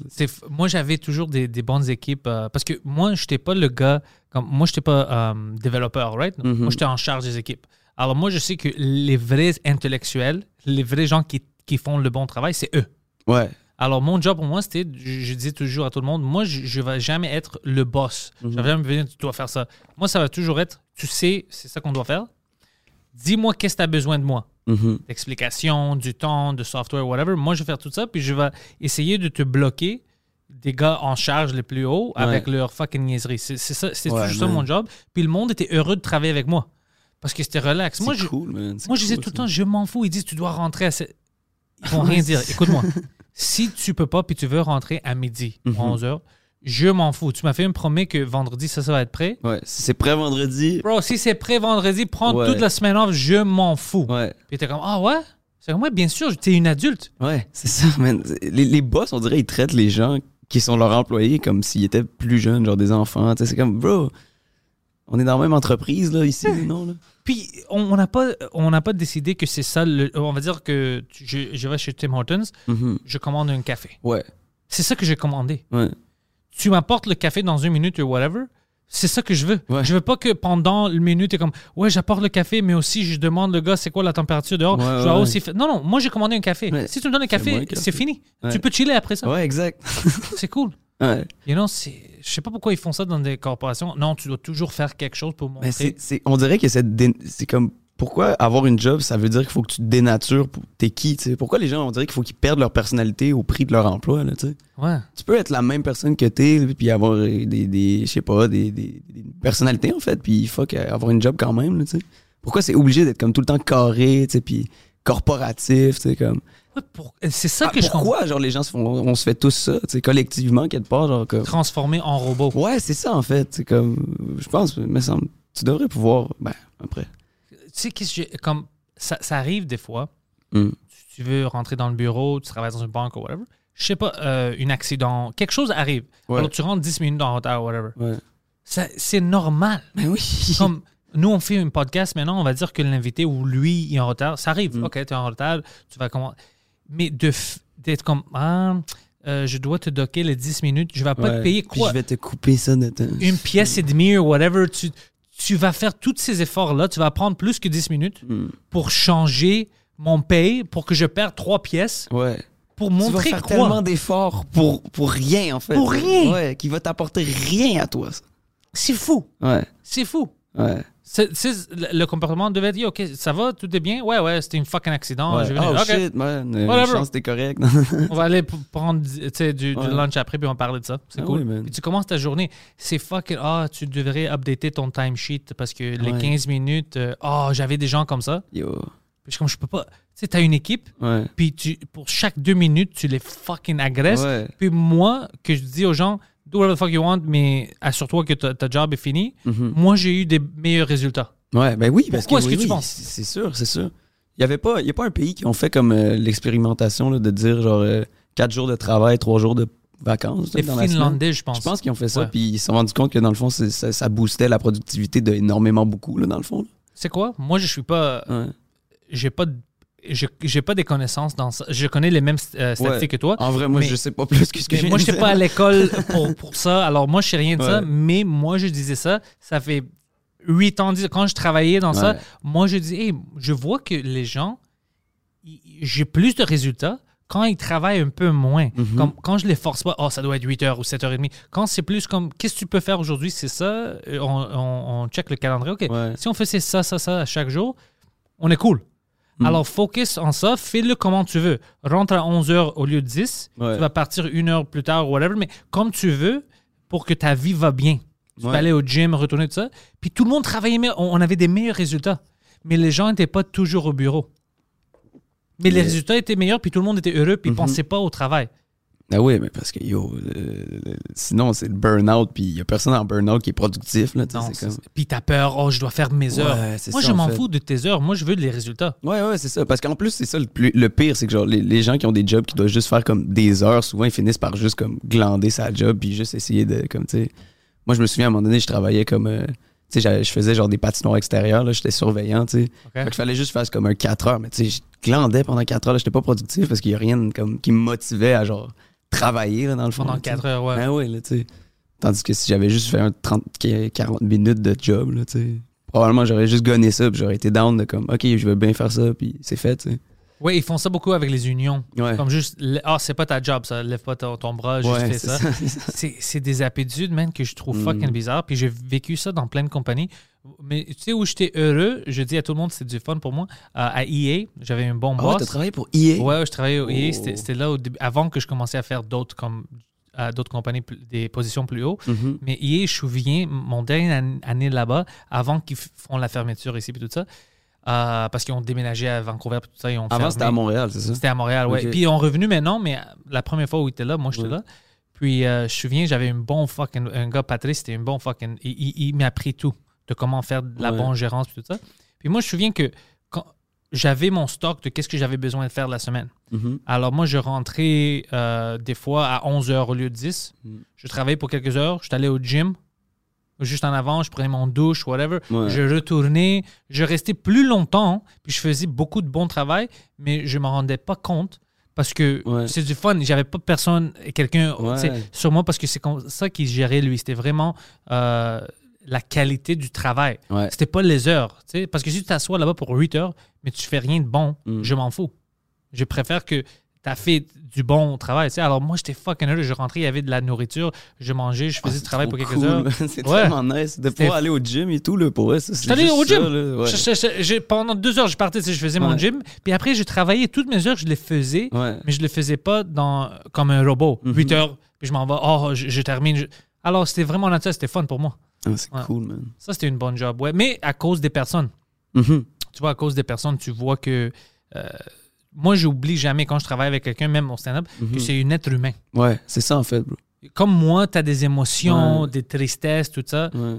moi, j'avais toujours des, des bonnes équipes euh, parce que moi, je n'étais pas le gars. Comme, moi, je n'étais pas euh, développeur, right? Mhm. Moi, j'étais en charge des équipes. Alors, moi, je sais que les vrais intellectuels, les vrais gens qui, qui font le bon travail, c'est eux. Ouais. Alors, mon job pour moi, c'était, je, je disais toujours à tout le monde, moi, je, je vais jamais être le boss. Je vais jamais venir, tu dois faire ça. Moi, ça va toujours être, tu sais, c'est ça qu'on doit faire. Dis-moi qu'est-ce que tu as besoin de moi. Mhm. D'explications, du temps, de software, whatever. Moi, je vais faire tout ça, puis je vais essayer de te bloquer des gars en charge les plus hauts avec leur fucking niaiserie. C'est ça, c'est Ouais, toujours ça mon job. Puis le monde était heureux de travailler avec moi. Parce que c'était relax. Moi, C'est je, cool, man. Moi, je disais cool, tout le temps, je m'en fous. Ils disent, tu dois rentrer à. ce- Ils vont rien dire. Écoute-moi. Si tu peux pas puis tu veux rentrer à midi Mhm. ou à 11 h, je m'en fous. Tu m'as fait une promesse que vendredi, ça, ça va être prêt. Ouais, si c'est prêt vendredi. Bro, si c'est prêt vendredi, prends Ouais. toute la semaine off, je m'en fous. Ouais. Puis t'es comme, ah ouais? C'est comme, ouais, bien sûr, t'es une adulte. Ouais, c'est ça, man. Les, les boss, on dirait, ils traitent les gens qui sont leurs employés comme s'ils étaient plus jeunes, genre des enfants. C'est comme, bro, on est dans la même entreprise, là, ici, non, là? Puis on n'a pas, on pas décidé que c'est ça. le- on va dire que je, je vais chez Tim Hortons, Mhm. je commande un café. Ouais, C'est ça que j'ai commandé. ouais. tu m'apportes le café dans une minute ou whatever, c'est ça que je veux. Ouais. Je veux pas que pendant une minute, t'es comme, ouais, j'apporte le café, mais aussi je demande le gars, c'est quoi la température dehors? Ouais, je dois ouais. aussi Non, non, moi j'ai commandé un café. Ouais. Si tu me donnes un café, un café. c'est fini. Ouais. Tu peux chiller après ça. Ouais, exact. C'est cool. Ouais. You know. Je sais pas pourquoi ils font ça dans des corporations. Non, tu dois toujours faire quelque chose pour montrer. C'est, c'est- on dirait que c'est, comme, pourquoi avoir une job, ça veut dire qu'il faut que tu te dénatures. pour- T'es qui, tu sais? Pourquoi les gens, on dirait qu'il faut qu'ils perdent leur personnalité au prix de leur emploi, là, tu sais? Ouais. Tu peux être la même personne que t'es, puis avoir des, des je sais pas, des, des, des personnalités, en fait, puis fuck, euh, avoir une job quand même, là, tu sais? Pourquoi c'est obligé d'être comme tout le temps carré, tu sais, puis corporatif, tu sais, comme... Pour- C'est ça Ah, que je pourquoi, genre, les gens se font, on se fait tous ça, tu sais, collectivement, quelque part, genre, comme... Transformer en robot. Ouais, c'est ça, en fait, c'est comme, je pense, mais ça, me- tu devrais pouvoir, ben, après. Tu sais, qu'est-ce que comme ça, ça arrive des fois. Mm. Tu, tu veux rentrer dans le bureau, tu travailles dans une banque ou whatever. Je sais pas, euh, un accident, quelque chose arrive. Ouais. Alors tu rentres 10 minutes en retard ou whatever. Ouais. Ça- C'est normal. Ben oui. Comme nous, on fait un podcast maintenant, on va dire que l'invité ou lui il est en retard. Ça arrive. Mm. OK, tu es en retard, tu vas comment. Mais de d'être comme Ah, euh, je dois te docker les 10 minutes, je vais pas Ouais. te payer quoi? je vais te couper ça de temps. Une pièce et demie ou whatever. Tu, tu vas faire tous ces efforts-là, tu vas prendre plus que 10 minutes Mm. pour changer mon paye pour que je perde trois pièces Ouais. pour Tu vas montrer faire quoi? tellement d'efforts pour, pour rien, en fait. Pour rien. Ouais, qui va t'apporter rien à toi. C'est fou. Ouais, C'est fou. ouais. C'est, c'est- le, comportement devait dire OK, ça va, tout est bien. Ouais, ouais, c'était une fucking accident. ouais. Je. Oh shit, man. Whatever. Une chance, t'es correct. on va aller prendre du, du Ouais. lunch après puis on va parler de ça. C'est Ah cool. oui. Puis tu commences ta journée. C'est fucking Ah, tu devrais updater ton timesheet parce que les Ouais. 15 minutes, ah, j'avais des gens comme ça. Yo. Puis je suis comme, je peux pas. Tu sais, t'as une équipe, puis tu, pour chaque deux minutes, tu les fucking agresses. Puis moi, que je dis aux gens, do whatever the fuck you want, mais assure-toi que ta, ta job est fini. Mhm. Moi, j'ai eu des meilleurs résultats. Ouais, ben oui, parce Pourquoi que, est-ce oui, que tu oui, penses? C'est sûr, c'est sûr. Il y avait pas, y a pas un pays qui ont fait comme euh, l'expérimentation là, de dire genre euh, quatre jours de travail, trois jours de vacances. Les. Finlandais, je pense. Je pense qu'ils ont fait ça, puis ils se sont rendus compte que dans le fond, ça, ça boostait la productivité de énormément beaucoup, là, dans le fond. C'est quoi? Moi, je suis pas. Ouais. J'ai pas. de- J'ai j'ai pas des connaissances dans ça. Je connais les mêmes euh, statistiques Ouais. que toi. En vrai, moi, Mais- je sais pas plus que ce que j'ai moi, je n'étais pas à l'école pour, pour ça. Alors, moi, je sais rien de ça. Mais moi, je disais ça. Ça fait huit ans, dix- quand je travaillais dans ça, moi, je disais, Hey, je vois que les gens, j'ai plus de résultats quand ils travaillent un peu moins. Mhm. Comme, quand je les force pas, oh, ça doit être 8 heures ou 7h30. Quand c'est plus comme, qu'est-ce que tu peux faire aujourd'hui? C'est ça. Euh, On, on, on check le calendrier. OK. Ouais. Si on faisait ça, ça, ça à chaque jour, on est cool. Mm. Alors, focus en ça, fais-le comme tu veux. Rentre à 11h au lieu de 10. Ouais. Tu vas partir une heure plus tard ou whatever, mais comme tu veux pour que ta vie va bien. Tu Ouais. vas aller au gym, retourner tout ça. Puis tout le monde travaillait mieux. On avait des meilleurs résultats. Mais les gens n'étaient pas toujours au bureau. Mais les résultats étaient meilleurs, puis tout le monde était heureux, puis ils Mhm. pensaient pas au travail. Ah oui, mais parce que, yo, le- sinon, c'est le burn-out, puis il y a personne en burn-out qui est productif, là, Non, c'est comme... Puis t'as peur, oh, je dois faire mes heures. Ouais, Moi, ça, je en m'en fous de tes heures. Moi, je veux les résultats. Ouais, ouais, c'est ça. Parce qu'en plus, c'est ça le, plus- le pire, c'est que genre les, les gens qui ont des jobs qui doivent juste faire comme des heures, souvent ils finissent par juste comme glander sa job puis juste essayer de comme tu sais. Moi, je me souviens à un moment donné, je travaillais comme euh, tu sais, je faisais genre des patinoires extérieures, là, j'étais surveillant, tu sais. Fait qu'il fallait juste faire comme un 4 heures, mais tu sais, je glandais pendant 4 heures, là, j'étais pas productif parce qu'il y a rien comme qui me motivait à genre travailler là, dans le fond. Pendant tu sais. 4 heures, ouais. Ben oui, là, tu sais. Tandis que si j'avais juste fait un 30, 40 minutes de job, là, tu sais, probablement j'aurais juste gonné ça, puis j'aurais été down de comme, ok, je veux bien faire ça, puis c'est fait, tu sais. Ouais, ils font ça beaucoup avec les unions. Ouais. Comme juste, ah, c'est pas ta job, ça. Lève pas ton, ton bras, juste Ouais, fais ça. ça, c'est des habitudes, man, que je trouve Mm. fucking bizarres. Puis j'ai vécu ça dans plein de compagnies. Mais tu sais où j'étais heureux, je dis à tout le monde, c'est du fun pour moi. Euh, à EA, j'avais un bon Ah, boss. t'as travaillé pour EA? Ouais, je travaillais au EA. Oh. C'était là au début, avant que je commençais à faire d'autres comme d'autres compagnies, des positions plus haut. Mhm. Mais EA, je me souviens, mon dernière an- année là-bas, avant qu'ils font la fermeture ici et tout ça, euh, parce qu'ils ont déménagé à Vancouver et tout ça, ils ont Avant, c'était à Montréal, c'est ça? C'était à Montréal. Ok. Puis ils ont revenu maintenant, mais la première fois où ils étaient là, moi j'étais Ouais. là. Puis euh, je me souviens, j'avais un bon fucking. Un gars, Patrice, c'était un bon fucking. Il, il- il m'a appris tout, de comment faire de la Ouais. bonne gérance et tout ça. Puis moi, je me souviens que quand j'avais mon stock de qu'est-ce que j'avais besoin de faire la semaine. Mhm. Alors moi, je rentrais euh, des fois à 11 heures au lieu de 10. Mm. Je travaillais pour quelques heures. Je suis allé au gym. Juste en avant, je prenais mon douche, whatever. Ouais. Je retournais. Je restais plus longtemps. Puis je faisais beaucoup de bon travail, mais je ne m'en rendais pas compte parce que Ouais. c'est du fun. J'avais pas personne, quelqu'un Ouais. sur moi parce que c'est comme ça qu'il gérait lui. C'était vraiment euh, la qualité du travail. Ouais. C'était pas les heures. Parce que si tu t'assois là-bas pour 8 heures, mais tu fais rien de bon, Mm. je m'en fous. Je préfère que tu as fait du bon travail. tu sais. Alors moi, j'étais fucking heureux. Je rentrais, il y avait de la nourriture, je mangeais, je faisais Ah, du travail pour quelques cool, heures. C'est Ouais. tellement nice de pouvoir aller au gym et tout, là, pour vrai. ça, c'est allé au ça, gym. là, ouais. Je- je- je- j'ai- pendant deux heures, je partais, tu sais, je faisais mon gym. Puis après, je travaillais. Toutes mes heures, je les faisais, mais je les faisais pas dans, comme un robot. Mhm. 8 heures, puis je m'en vais. Oh, je, termine. Alors, c'était vraiment naturel, c'était fun pour moi. Ah, c'est cool, man. Ça, c'était une bonne job, ouais. Mais à cause des personnes. Mhm. Tu vois, à cause des personnes, tu vois que. euh, moi, j'oublie jamais quand je travaille avec quelqu'un, même au stand-up, Mhm. que c'est un être humain. Ouais, c'est ça, en fait, bro. Comme moi, tu as des émotions, Ouais. des tristesses, tout ça. Ouais.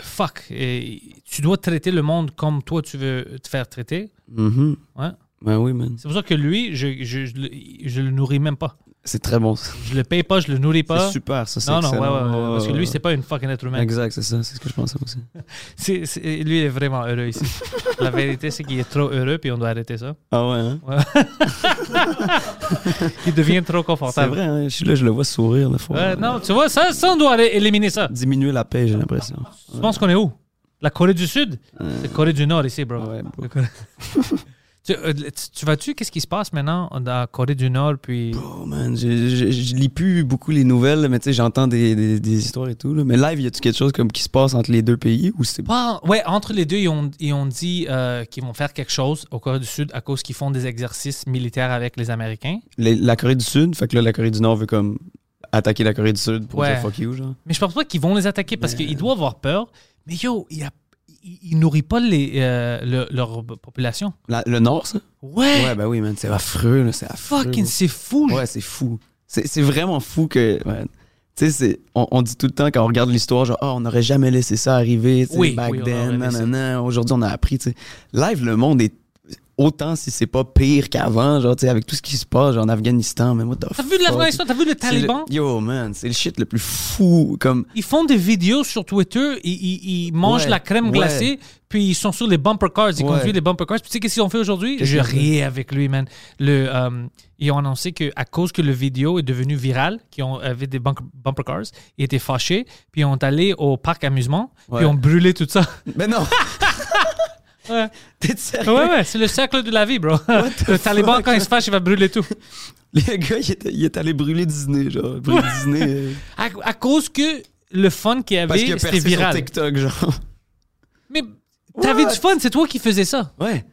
Fuck. Et tu dois traiter le monde comme toi, tu veux te faire traiter. Mhm. Ouais. Ben oui, man. C'est pour ça que lui, je, je, je, le- je le nourris même pas. C'est très bon. Je le paye pas, je le nourris pas. C'est super, ça, c'est non, non, ouais, ouais, ouais, Parce que lui, c'est pas une fucking être humain. Exact, c'est ça, c'est ce que je pensais aussi. C'est- c'est- lui, il est vraiment heureux ici. La vérité, c'est qu'il est trop heureux, puis on doit arrêter ça. Ah ouais, hein? Il devient trop C'est confortable. vrai, hein? je suis là, je le vois sourire, des fois. Ouais, non, tu vois, ça, ça, on doit éliminer ça. Diminuer la paix, j'ai l'impression. Tu penses qu'on est où? La Corée du Sud? C'est Corée du Nord ici, bro. Ouais, bro. Tu, euh, tu- tu vas-tu, qu'est-ce qui se passe maintenant dans la Corée du Nord? Puis. Oh man, je, je, je lis plus beaucoup les nouvelles, mais tu sais, j'entends des, des, des histoires et tout. là. Mais live, y a-tu quelque chose comme qui se passe entre les deux pays ou c'est Pas- ouais, entre les deux, ils ont, ils ont dit euh, qu'ils vont faire quelque chose au Corée du Sud à cause qu'ils font des exercices militaires avec les Américains. Les- la Corée du Sud? Fait que là, la Corée du Nord veut comme attaquer la Corée du Sud pour Ouais. dire fuck you, genre. Mais je pense pas qu'ils vont les attaquer parce qu'ils doivent avoir peur. Mais yo, il, a, il, il nourrit pas les, euh, le- leur population. La- le Nord, ça? Ouais, Ouais, ben oui, man, c'est affreux, là, c'est affreux. fucking, c'est fou. Ouais, c'est fou. C'est c'est vraiment fou que. ouais. Tu sais, c'est- on, on dit tout le temps quand on regarde l'histoire, genre, Ah, on n'aurait jamais laissé ça arriver, tu sais, Oui, back oui, on then, aurait laissé. nanana. Aujourd'hui, on a appris, tu sais. Live, le monde est autant si c'est pas pire qu'avant, genre, tu sais, avec tout ce qui se passe, genre, en Afghanistan, mais what the T'as vu l'Afghanistan? T'as vu le Taliban? Yo, man, c'est le shit le plus fou, comme. Ils font des vidéos sur Twitter, ils, ils- ils mangent Ouais, la crème ouais. glacée, puis ils sont sur les bumper cars, ils Ouais. conduisent les bumper cars. Puis tu sais qu'est-ce qu'ils ont fait aujourd'hui? Je riais avec lui, man. Le, euh, ils ont annoncé qu'à cause que le vidéo est devenu viral, qu'ils ont avait des bump- bumper cars, ils étaient fâchés, puis ils ont allé au parc amusement, puis ils ont brûlé tout ça. Mais non! Ouais. T'es sérieux? ouais, ouais, c'est le cercle de la vie, bro. le Taliban, quand il se fâche, il va brûler tout. Les gars, il est, il est allé brûler Disney, genre. Brûler Disney. euh, À, à cause que le fun qu'il y parce qu'il avait, c'était percé sur viral. TikTok, genre. Mais t'avais What? du fun, c'est toi qui faisais ça. Ouais.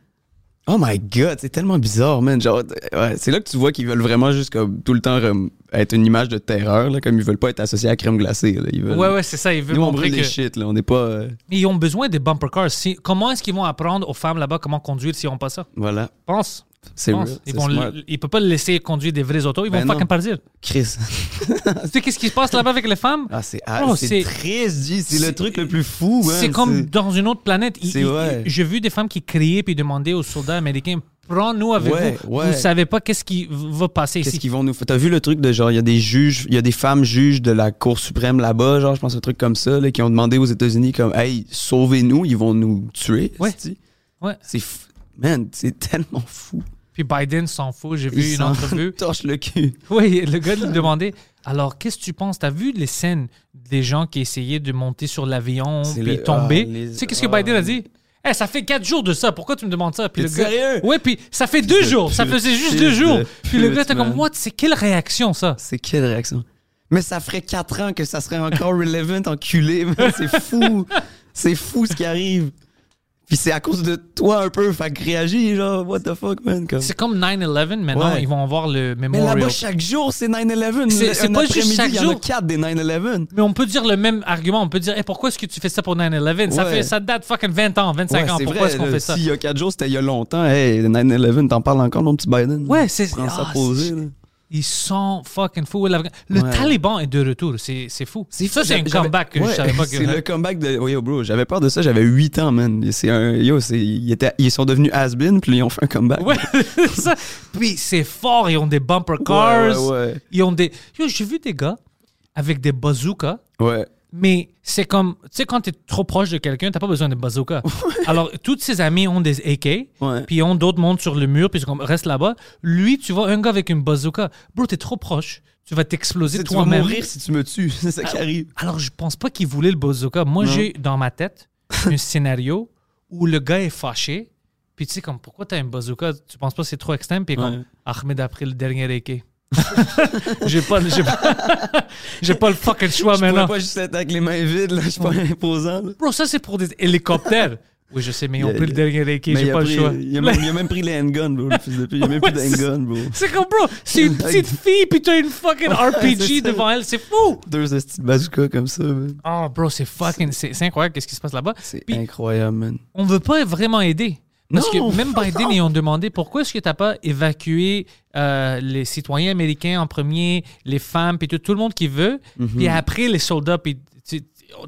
Oh my god, c'est tellement bizarre, man. Genre, ouais, c'est là que tu vois qu'ils veulent vraiment juste comme tout le temps rem- être une image de terreur, là, comme ils veulent pas être associés à la crème glacée. Là. Ils veulent... Ouais, ouais, c'est ça. Ils veulent Nous, on brûle que. des shit, là. On n'est pas. euh, Mais ils ont besoin des bumper cars. Si- comment est-ce qu'ils vont apprendre aux femmes là-bas comment conduire s'ils n'ont pas ça? Voilà. Pense. C'est Ils vont ils peuvent pas le laisser conduire des vraies autos. Ils vont Ben fucking non. partir. Chris. tu sais qu'est-ce qui se passe là-bas avec les femmes? Ah, c'est ah, Oh, triste. C'est le truc le plus fou, man. c'est comme dans une autre planète. J'ai vu des femmes qui criaient puis demandaient aux soldats américains Prends-nous avec Ouais, vous. ouais. Vous savez pas qu'est-ce qui va passer Qu'est-ce ici. qu'ils vont nous faire? T'as vu le truc de genre, il y a des juges, il y a des femmes juges de la Cour suprême là-bas, genre, je pense un truc comme ça, là, qui ont demandé aux États-Unis comme, hey, sauvez-nous, ils vont nous tuer. Ouais. Ouais. C'est f- Man, c'est tellement fou. Puis Biden s'en fout. J'ai vu une entrevue. torche le cul. Oui, le gars lui demandait Alors, qu'est-ce que tu penses? T'as vu les scènes des gens qui essayaient de monter sur l'avion puis le- tomber? ah, les- Tu sais, qu'est-ce que ah. Biden a dit? Eh, ça fait quatre jours de ça. Pourquoi tu me demandes ça? Puis le gars, sérieux? Ouais, puis ça fait deux de jours. Ça faisait juste deux jours. Puis le gars, t'es comme, what? C'est quelle réaction, ça? C'est quelle réaction? Mais ça ferait 4 ans que ça serait encore relevant, enculé. C'est fou. c'est fou ce qui arrive. Puis c'est à cause de toi un peu. Fait que réagis, genre, what the fuck, man. Comme... C'est comme 9-11. Maintenant, Ouais. ils vont avoir le Mais memorial. là-bas, chaque jour, c'est 9-11. C'est- pas juste chaque Il y en a jour. 4 des 9-11. Mais on peut dire le même argument. On peut dire, Eh, pourquoi est-ce que tu fais ça pour 9-11? Ça, fait, ça date fucking 20 ans, 25 Ouais, ans. Pourquoi est-ce qu'on fait ça? S'il y a 4 jours, c'était il y a longtemps. Hey, 9-11, t'en parles encore, mon petit Biden? Ouais, c'est ça ah, posé. Ils sont fucking fous. Le Ouais. Taliban est de retour. C'est c'est fou. Ça, c'est un comeback que ouais, je savais pas que. C'est le comeback de. Yo, bro, j'avais peur de ça, j'avais 8 ans, man. C'est un. Yo, c'est. Ils, étaient... ils sont devenus has-been, puis ils ont fait un comeback. Ouais, ça. Puis c'est fort. Ils ont des bumper cars. Ouais, Ils ont des. Yo, j'ai vu des gars avec des bazookas. ouais. Mais c'est comme, tu sais, quand tu es trop proche de quelqu'un, t'as pas besoin de bazooka. Alors, tous ses amis ont des AK, Ouais. puis ont d'autres montent sur le mur, puis ils sont comme, reste là-bas. Lui, tu vois un gars avec une bazooka. Bro, t'es trop proche. Tu vas t'exploser Tu tu vas toi-même. mourir si tu me tues. C'est ça qui arrive. Alors, je pense pas qu'il voulait le bazooka. Moi, Non. j'ai dans ma tête un scénario où le gars est fâché, puis tu sais, comme, pourquoi t'as un bazooka? Tu penses pas que c'est trop extrême? Puis il est Ouais. comme, Ahmed a pris le dernier AK. J'ai pas, j'ai pas, j'ai pas le fucking choix Je maintenant. pas juste être avec les mains vides, là. Je suis pas imposant, là. Bro, ça, c'est pour des hélicoptères. Oui, je sais, mais ils ont pris le dernier Mais j'ai pas pris- le choix. Il a, même, il a même pris les handguns, bro, le fils de pute. Il a même Ouais, plus c'est- d'handguns, bro. C'est comme, bro, c'est une petite fille, puis t'as une fucking RPG devant elle, c'est fou! Deux petites bazookas comme ça, man. Oh, bro, c'est fucking, c'est incroyable qu'est-ce qui se passe là-bas. C'est incroyable, man. On veut pas vraiment aider. Parce Non. que même Biden, ils ont demandé pourquoi est-ce que t'as pas évacué euh, les citoyens américains en premier, les femmes, puis tout, tout le monde qui veut, Mhm. puis après les soldats, puis tu,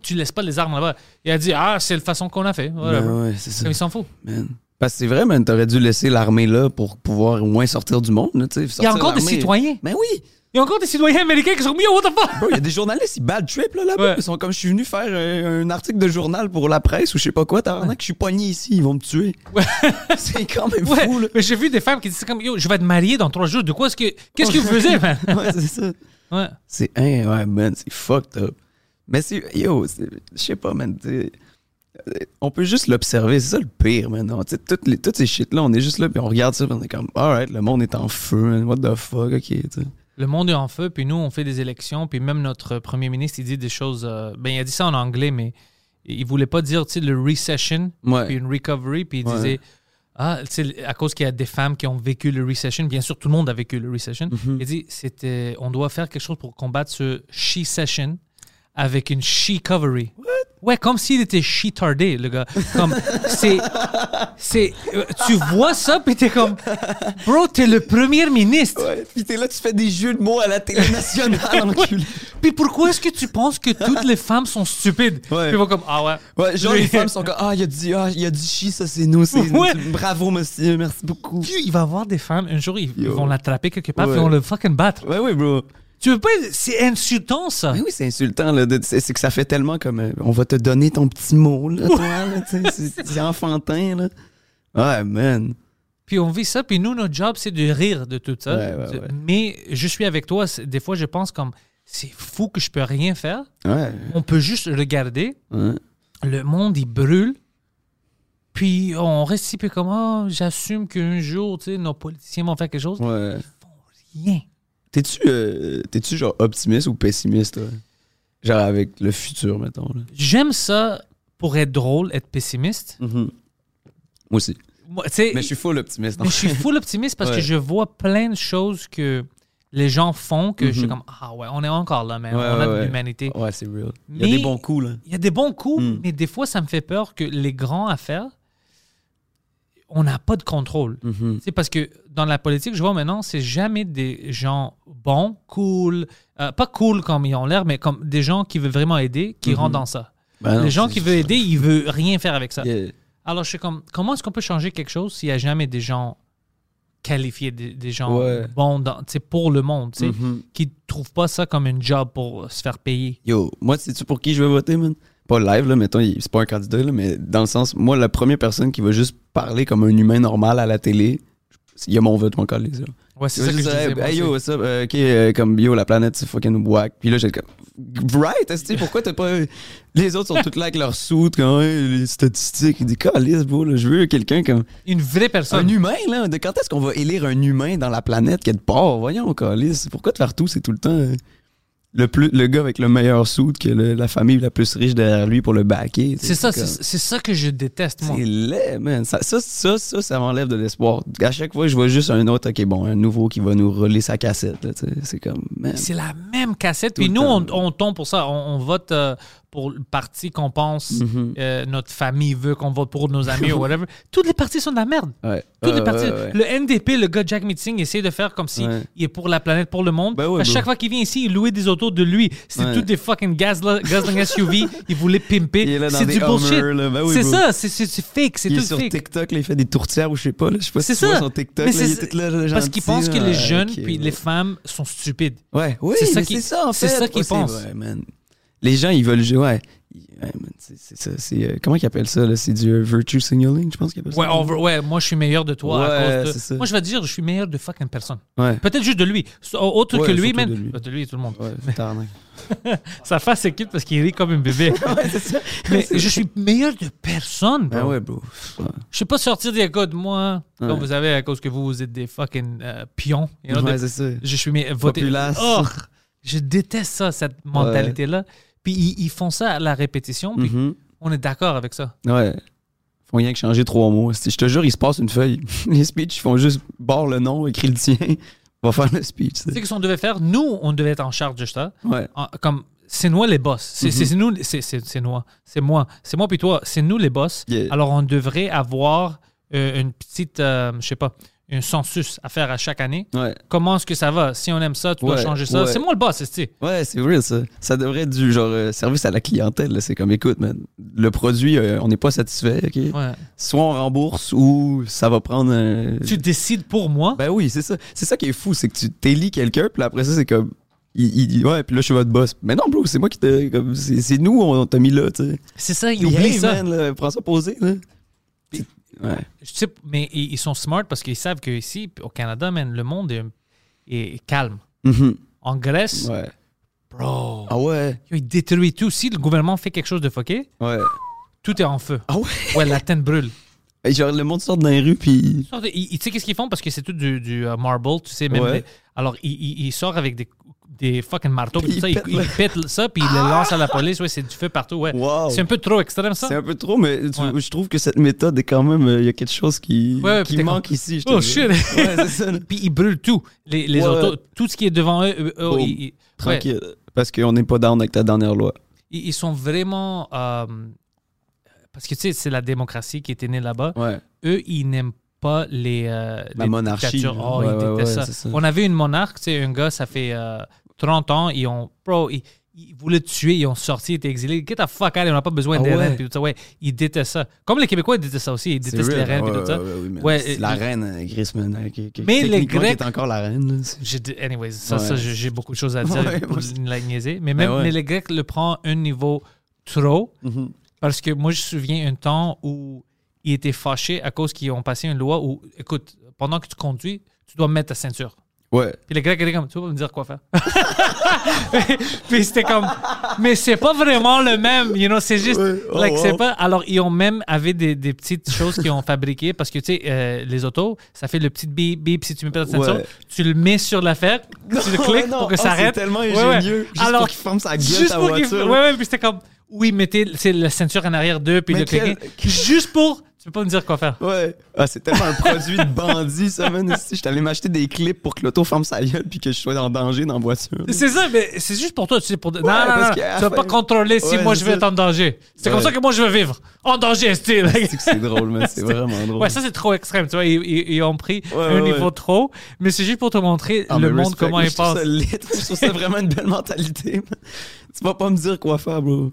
tu laisses pas les armes là-bas. Il a dit, ah, c'est la façon qu'on a fait. Voilà. Ben ouais, c'est ça. Comme il s'en fout. Man. Parce que c'est vrai, man, t'aurais dû laisser l'armée là pour pouvoir au moins sortir du monde, là, tu. Il y a encore des citoyens. Ben oui! Il y a encore des citoyens américains qui sont mis, what the fuck? Il y a des journalistes, ils bad trip là, là-bas. Ouais. Ils sont comme, je suis venu faire un, un article de journal pour la presse ou je sais pas quoi. T'as que je suis pogné ici, ils vont me tuer. c'est quand même Ouais, fou, là. mais j'ai vu des femmes qui disaient comme, yo, je vais être marié dans trois jours. De quoi est-ce que. Qu'est-ce que vous faisiez, man? ouais, c'est ça. Ouais. C'est, hein, ouais, man, c'est fucked up. Mais c'est, yo, je sais pas, man, tu sais, euh, on peut juste l'observer, c'est ça le pire, man. non, tu sais, Toutes, les, toutes ces shit-là, on est juste là, puis on regarde ça, puis on est comme, alright, le monde est en feu, man, what the fuck, ok, tu sais. Le monde est en feu, puis nous, on fait des élections, puis même notre premier ministre, il dit des choses. euh, ben, il a dit ça en anglais, mais il voulait pas dire, tu sais, le recession, Ouais. puis une recovery, puis il Ouais. disait. Ah, tu sais, à cause qu'il y a des femmes qui ont vécu le recession, bien sûr, tout le monde a vécu le recession. Mhm. Il dit, c'était, on doit faire quelque chose pour combattre ce she-session avec une she-covery. Ouais, comme s'il était she-tardé, le gars. Comme, c'est, c'est, euh, tu vois ça, puis t'es comme, bro, t'es le premier ministre. Ouais, pis t'es là, tu fais des jeux de mots à la télé nationale, enculé. Puis pourquoi est-ce que tu penses que toutes les femmes sont stupides? Ouais. Puis vont comme, ah ouais. Ouais, genre, les femmes sont comme, ah, il a dit, ah, il a dit chi, ça c'est nous, c'est Ouais. bravo, monsieur, merci beaucoup. Puis il va y avoir des femmes, un jour, ils, Yo. vont l'attraper quelque part, puis ils vont le fucking battre. Ouais, ouais, bro. Tu veux pas. C'est insultant, ça. Mais oui, c'est insultant, là. de- C'est c'est que ça fait tellement comme, euh, on va te donner ton petit mot, là, toi, là, tu sais, c'est- c'est enfantin, là. Ouais, man. Puis on vit ça, puis nous, notre job, c'est de rire de tout ça. Ouais, ouais, ouais. Mais je suis avec toi. c'est- Des fois, je pense comme, c'est fou que je peux rien faire. Ouais. On peut juste regarder. ouais. Le monde, il brûle. Puis on reste ici, puis comme, oh, j'assume qu'un jour, tu sais, nos politiciens vont faire quelque chose. Ouais. Rien. T'es-tu, euh, t'es-tu genre optimiste ou pessimiste, toi? Genre avec le futur, mettons, là. J'aime ça pour être drôle, être pessimiste. Moi aussi. Moi, tu sais, Mais je suis full optimiste. Mais je suis fait. full optimiste parce que Ouais. je vois plein de choses que les gens font que je suis Mhm. comme ah ouais on est encore là man Ouais, on a ouais, de ouais. l'humanité Ouais, c'est real. Il y a Mais- des bons coups, là. il y a des bons coups Mm. mais des fois ça me fait peur que les grands affaires on n'a pas de contrôle Mhm. c'est parce que dans la politique je vois maintenant c'est jamais des gens bons cool euh, pas cool comme ils ont l'air mais comme des gens qui veulent vraiment aider qui Mhm. rentrent dans ça Ben non, les gens qui veulent aider ils veulent rien faire avec ça Yeah. alors je suis comme comment est-ce qu'on peut changer quelque chose s'il n'y a jamais des gens qualifiés des, des gens Ouais. bons dans- pour le monde Mhm. qui trouvent pas ça comme une job pour se faire payer? Yo, moi, sais-tu pour qui je vais voter, man? Pas live, là, mettons, c'est pas un candidat, là, mais dans le sens, moi, la première personne qui va juste parler comme un humain normal à la télé, il y a mon vote, mon collègue. ça. Ouais, c'est Je ça que je dirais, disais. moi hey, yo, aussi. what's up? Euh, ok, euh, comme yo, la planète, c'est fucking whack. Puis là, j'étais comme, right, esti, pourquoi t'as pas. Les autres sont toutes là avec leurs soutes, quand même, les statistiques. Il dit, calice, bro, là, je veux quelqu'un comme. Une vraie personne. Un humain, là. De quand est-ce qu'on va élire un humain dans la planète qui est de part? Voyons, calice. Pourquoi de faire tout, c'est tout le temps? Le, plus, le gars avec le meilleur suit que le- la famille la plus riche derrière lui pour le backer. C'est ça, c'est c'est ça que je déteste, moi. c'est laid, man. Ça, ça, ça, ça, ça m'enlève de l'espoir. À chaque fois, je vois juste un autre, ok, bon, un nouveau qui va nous rouler sa cassette. là, tu sais. C'est comme, man. C'est la même cassette. Puis le nous, on, temps. on tombe pour ça. On, on vote euh, pour le parti qu'on pense Mhm. euh, notre famille veut qu'on vote pour nos amis ou whatever. Toutes les partis sont de la merde. Ouais. Toutes les parties. ouais, ouais. Le NDP, le gars Jack Meeting, essaie de faire comme si Ouais. il est pour la planète, pour le monde. Ben à chaque fois qu'il vient ici, il louait des autos de lui. C'est toutes des fucking Guzzling SUV. il voulait pimper. C'est du bullshit. Ben oui, c'est ça, c'est- c'est c'est fake, c'est Il est tout sur fake. TikTok, là, il fait des tourtières ou je sais pas. Là, je sais pas C'est si tu vois ça. son TikTok. Là, il c'est- est là, Parce gentil, qu'ils pensent que les jeunes puis les femmes sont stupides. Ouais, oui, C'est ça qu'ils pensent. Les gens, ils veulent jouer. Ouais. C'est ça. Euh, comment ils appellent ça? là? C'est du euh, virtue signaling, je pense qu'ils appellent ça. Ouais, on veut- ouais, moi je suis meilleur de toi Ouais, à cause de. ça. Moi je vais te dire, je suis meilleur de fucking personne. Ouais. Peut-être juste de lui. Autre que lui, man. de lui. De lui, tout le monde. Sa face est cute parce qu'il rit comme un bébé. Mais je suis meilleur de personne. bro. Ben ouais, bro. Je sais pas sortir des codes, moi, comme vous savez, à cause que vous, vous êtes des fucking euh, pions. you know, ça. je suis mais, voté. Populace. Oh, je déteste ça, cette mentalité-là. Puis ils, ils font ça à la répétition, puis Mhm. on est d'accord avec ça. Ouais. Ils font rien que changer trois mots. C'est- Je te jure, il se passe une feuille. Les speeches, ils font juste barre le nom, écrit le tien, va faire le speech. sais. qu'est-ce qu'on devait faire? Nous, on devait être en charge de ça. Ouais. En- comme c'est nous les boss. C'est Mhm. c'est- c'est nous, c'est- c'est c'est moi. C'est moi. C'est moi puis toi. C'est nous les boss. Yeah. Alors on devrait avoir euh, une petite, euh, je sais pas, un census à faire à chaque année. Ouais. Comment est-ce que ça va? Si on aime ça, tu dois Ouais, changer ça. ouais. C'est moi le boss, c'est Ouais, c'est real ça. Ça devrait être du genre euh, service à la clientèle. C'est comme écoute, man, le produit, euh, on n'est pas satisfait. Soit on rembourse ou ça va prendre un. Tu décides pour moi? Ben oui, c'est ça. C'est ça qui est fou, c'est que tu t'élis quelqu'un, puis après ça, c'est comme. Il, il dit, ouais, puis là, je suis votre boss. Mais non, bro, c'est moi qui t'ai. C'est nous, on t'a mis là, tu sais. c'est ça, ils Puis, oublient hey, ça. man, là, prends ça posé, là. Ouais. Je sais, mais ils, sont smart parce qu'ils savent qu'ici, au Canada, man, le monde est, est calme. Mhm. En Grèce, Ouais. bro, Ah ouais? ils détruisent tout. Si le gouvernement fait quelque chose de fucké, Ouais. tout est en feu. Ah ouais? Ouais, la tête brûle. Et genre, le monde sort dans les rues, puis. Tu sais qu'est-ce qu'ils font? Parce que c'est tout du, du, euh, marble, tu sais, même. Ouais. des- alors, ils, ils, ils sortent avec des, des fucking marteaux, puis Puis tout ça, ils ils, pètent ils le- pètent ça, puis ils le lancent à la police. Ouais, c'est du feu partout, ouais. Wow. C'est un peu trop extrême, ça? C'est un peu trop, mais tu- Ouais. je trouve que cette méthode est quand même. euh, Il y a quelque chose qui, Ouais, ouais, qui t'es manque ici. je te Oh, dis. shit. Ouais, c'est ça. là. Puis ils brûlent tout. Les, les Ouais. autos, tout ce qui est devant eux, eux, eux, Boom. ils, ils- ouais, Tranquille. Parce qu'on n'est pas down avec ta dernière loi. ils, ils sont vraiment. euh, parce que tu sais, c'est la démocratie qui était née là-bas. Ouais. Eux, ils n'aiment pas les, euh, La les monarchie. Oh, Ouais, ils ouais, ça. On avait une monarque, tu sais, un gars, ça fait euh, 30 ans, ils ont. Bro, ils, ils voulaient tuer, ils ont sorti, ils étaient exilés. Get the fuck out, on n'a pas besoin Ah puis tout ça. Ouais, ils détestent ça. Comme les Québécois, ils détestent ça aussi. Ils détestent les reines, Ouais, tout ça. oui, la reine, euh, Grisman. euh, Mais les Grecs- est encore la reine. anyways, ça, j'ai beaucoup de choses à dire pour la niaiser. Mais même Ben mais les Grecs le prennent un niveau trop. Mhm. Parce que moi, je me souviens un temps où ils étaient fâchés à cause qu'ils ont passé une loi où, écoute, pendant que tu conduis, tu dois mettre ta ceinture. Ouais. Puis les Grecs étaient comme, tu vas me dire quoi faire. Puis c'était comme, mais c'est pas vraiment le même, you know, c'est juste, Ouais. Oh, like, c'est wow. pas. Alors, ils ont même avait des, des petites choses qu'ils ont fabriquées parce que, tu sais, euh, les autos, ça fait le petit bip bip si tu mets pas ta ceinture. Ouais. Tu le mets sur l'affaire, tu le cliques non. pour que Ah, ça arrête. C'est tellement Ouais, ouais. ingénieux. Juste Alors, pour qu'il ferme sa gueule, Juste ta voiture. Ouais, ouais, puis c'était comme, oui, mettez c'est la ceinture en arrière d'eux, puis Mais le quel- Juste pour, tu peux pas me dire quoi faire. Ouais. Ah, c'est tellement un produit de bandit, ça, man. Si je t'allais m'acheter des clips pour que l'auto ferme sa gueule puis que je sois en danger dans la voiture. C'est ça, mais c'est juste pour toi, tu sais, pour. non, non, non, tu vas pas fin- contrôler si Ouais, moi je vais être en danger. C'est comme ça que moi je veux vivre. En danger, style. C'est drôle, man. C'est vraiment drôle. Ouais, ça c'est trop extrême, tu vois. Ils, ils- ils ont pris un niveau trop, mais c'est juste pour te montrer Ah, le mais monde respect. comment il pense. Je trouve ça vraiment une belle mentalité. man. Tu vas pas me dire quoi faire, bro.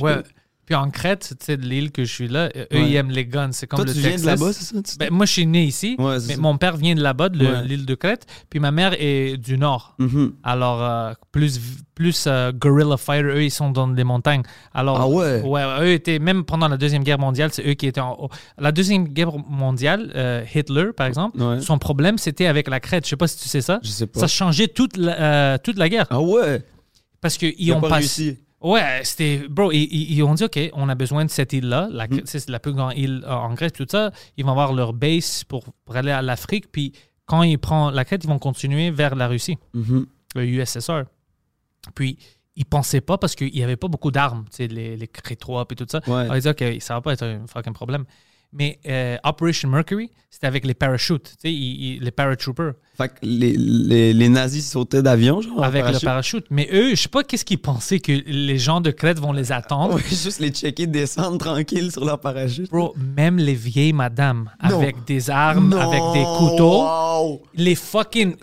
Ouais. Puis en Crète, tu sais, de l'île que je suis là, eux, Ouais. ils aiment les guns. C'est comme Toi, le tu viens de là-bas, c'est ça? Ben, moi, je suis né ici, Ouais, mais ça. mon père vient de là-bas, de Ouais. l'île de Crète. Puis ma mère est du nord. Mhm. Alors, euh, plus, plus euh, guerrilla fighter, eux, ils sont dans les montagnes. Alors, Ah ouais? Ouais, eux étaient, même pendant la Deuxième Guerre mondiale, c'est eux qui étaient en haut. La Deuxième Guerre mondiale, euh, Hitler, par exemple, Ouais. son problème, c'était avec la crête. Je sais pas si tu sais ça. Je sais pas. Ça changeait toute la, euh, toute la guerre. Ah ouais? Parce qu'ils Ils ont ont pas passé. réussi. Ouais, c'était. Bro, ils, ont dit, OK, on a besoin de cette île-là. La, Mhm. C'est la plus grande île euh, en Grèce, tout ça. Ils vont avoir leur base pour, pour aller à l'Afrique. Puis quand ils prennent la crête, ils vont continuer vers la Russie, Mhm. le USSR. Puis ils pensaient pas parce qu'il n'y avait pas beaucoup d'armes, tu sais, les, les Crétois et tout ça. Ouais. Alors, ils disaient, OK, ça va pas être un fucking problème. Mais euh, Operation Mercury, c'était avec les parachutes, tu sais, ils- ils- les paratroopers, Fait que les, les, les nazis sautaient d'avion, genre? en avec le parachute? Mais eux, je sais pas qu'est-ce qu'ils pensaient que les gens de Crète vont les attendre. Ouais, juste les checker descendre tranquille sur leur parachute. Bro, même les vieilles madames Non. avec des armes, Non, avec des couteaux, wow. les fucking.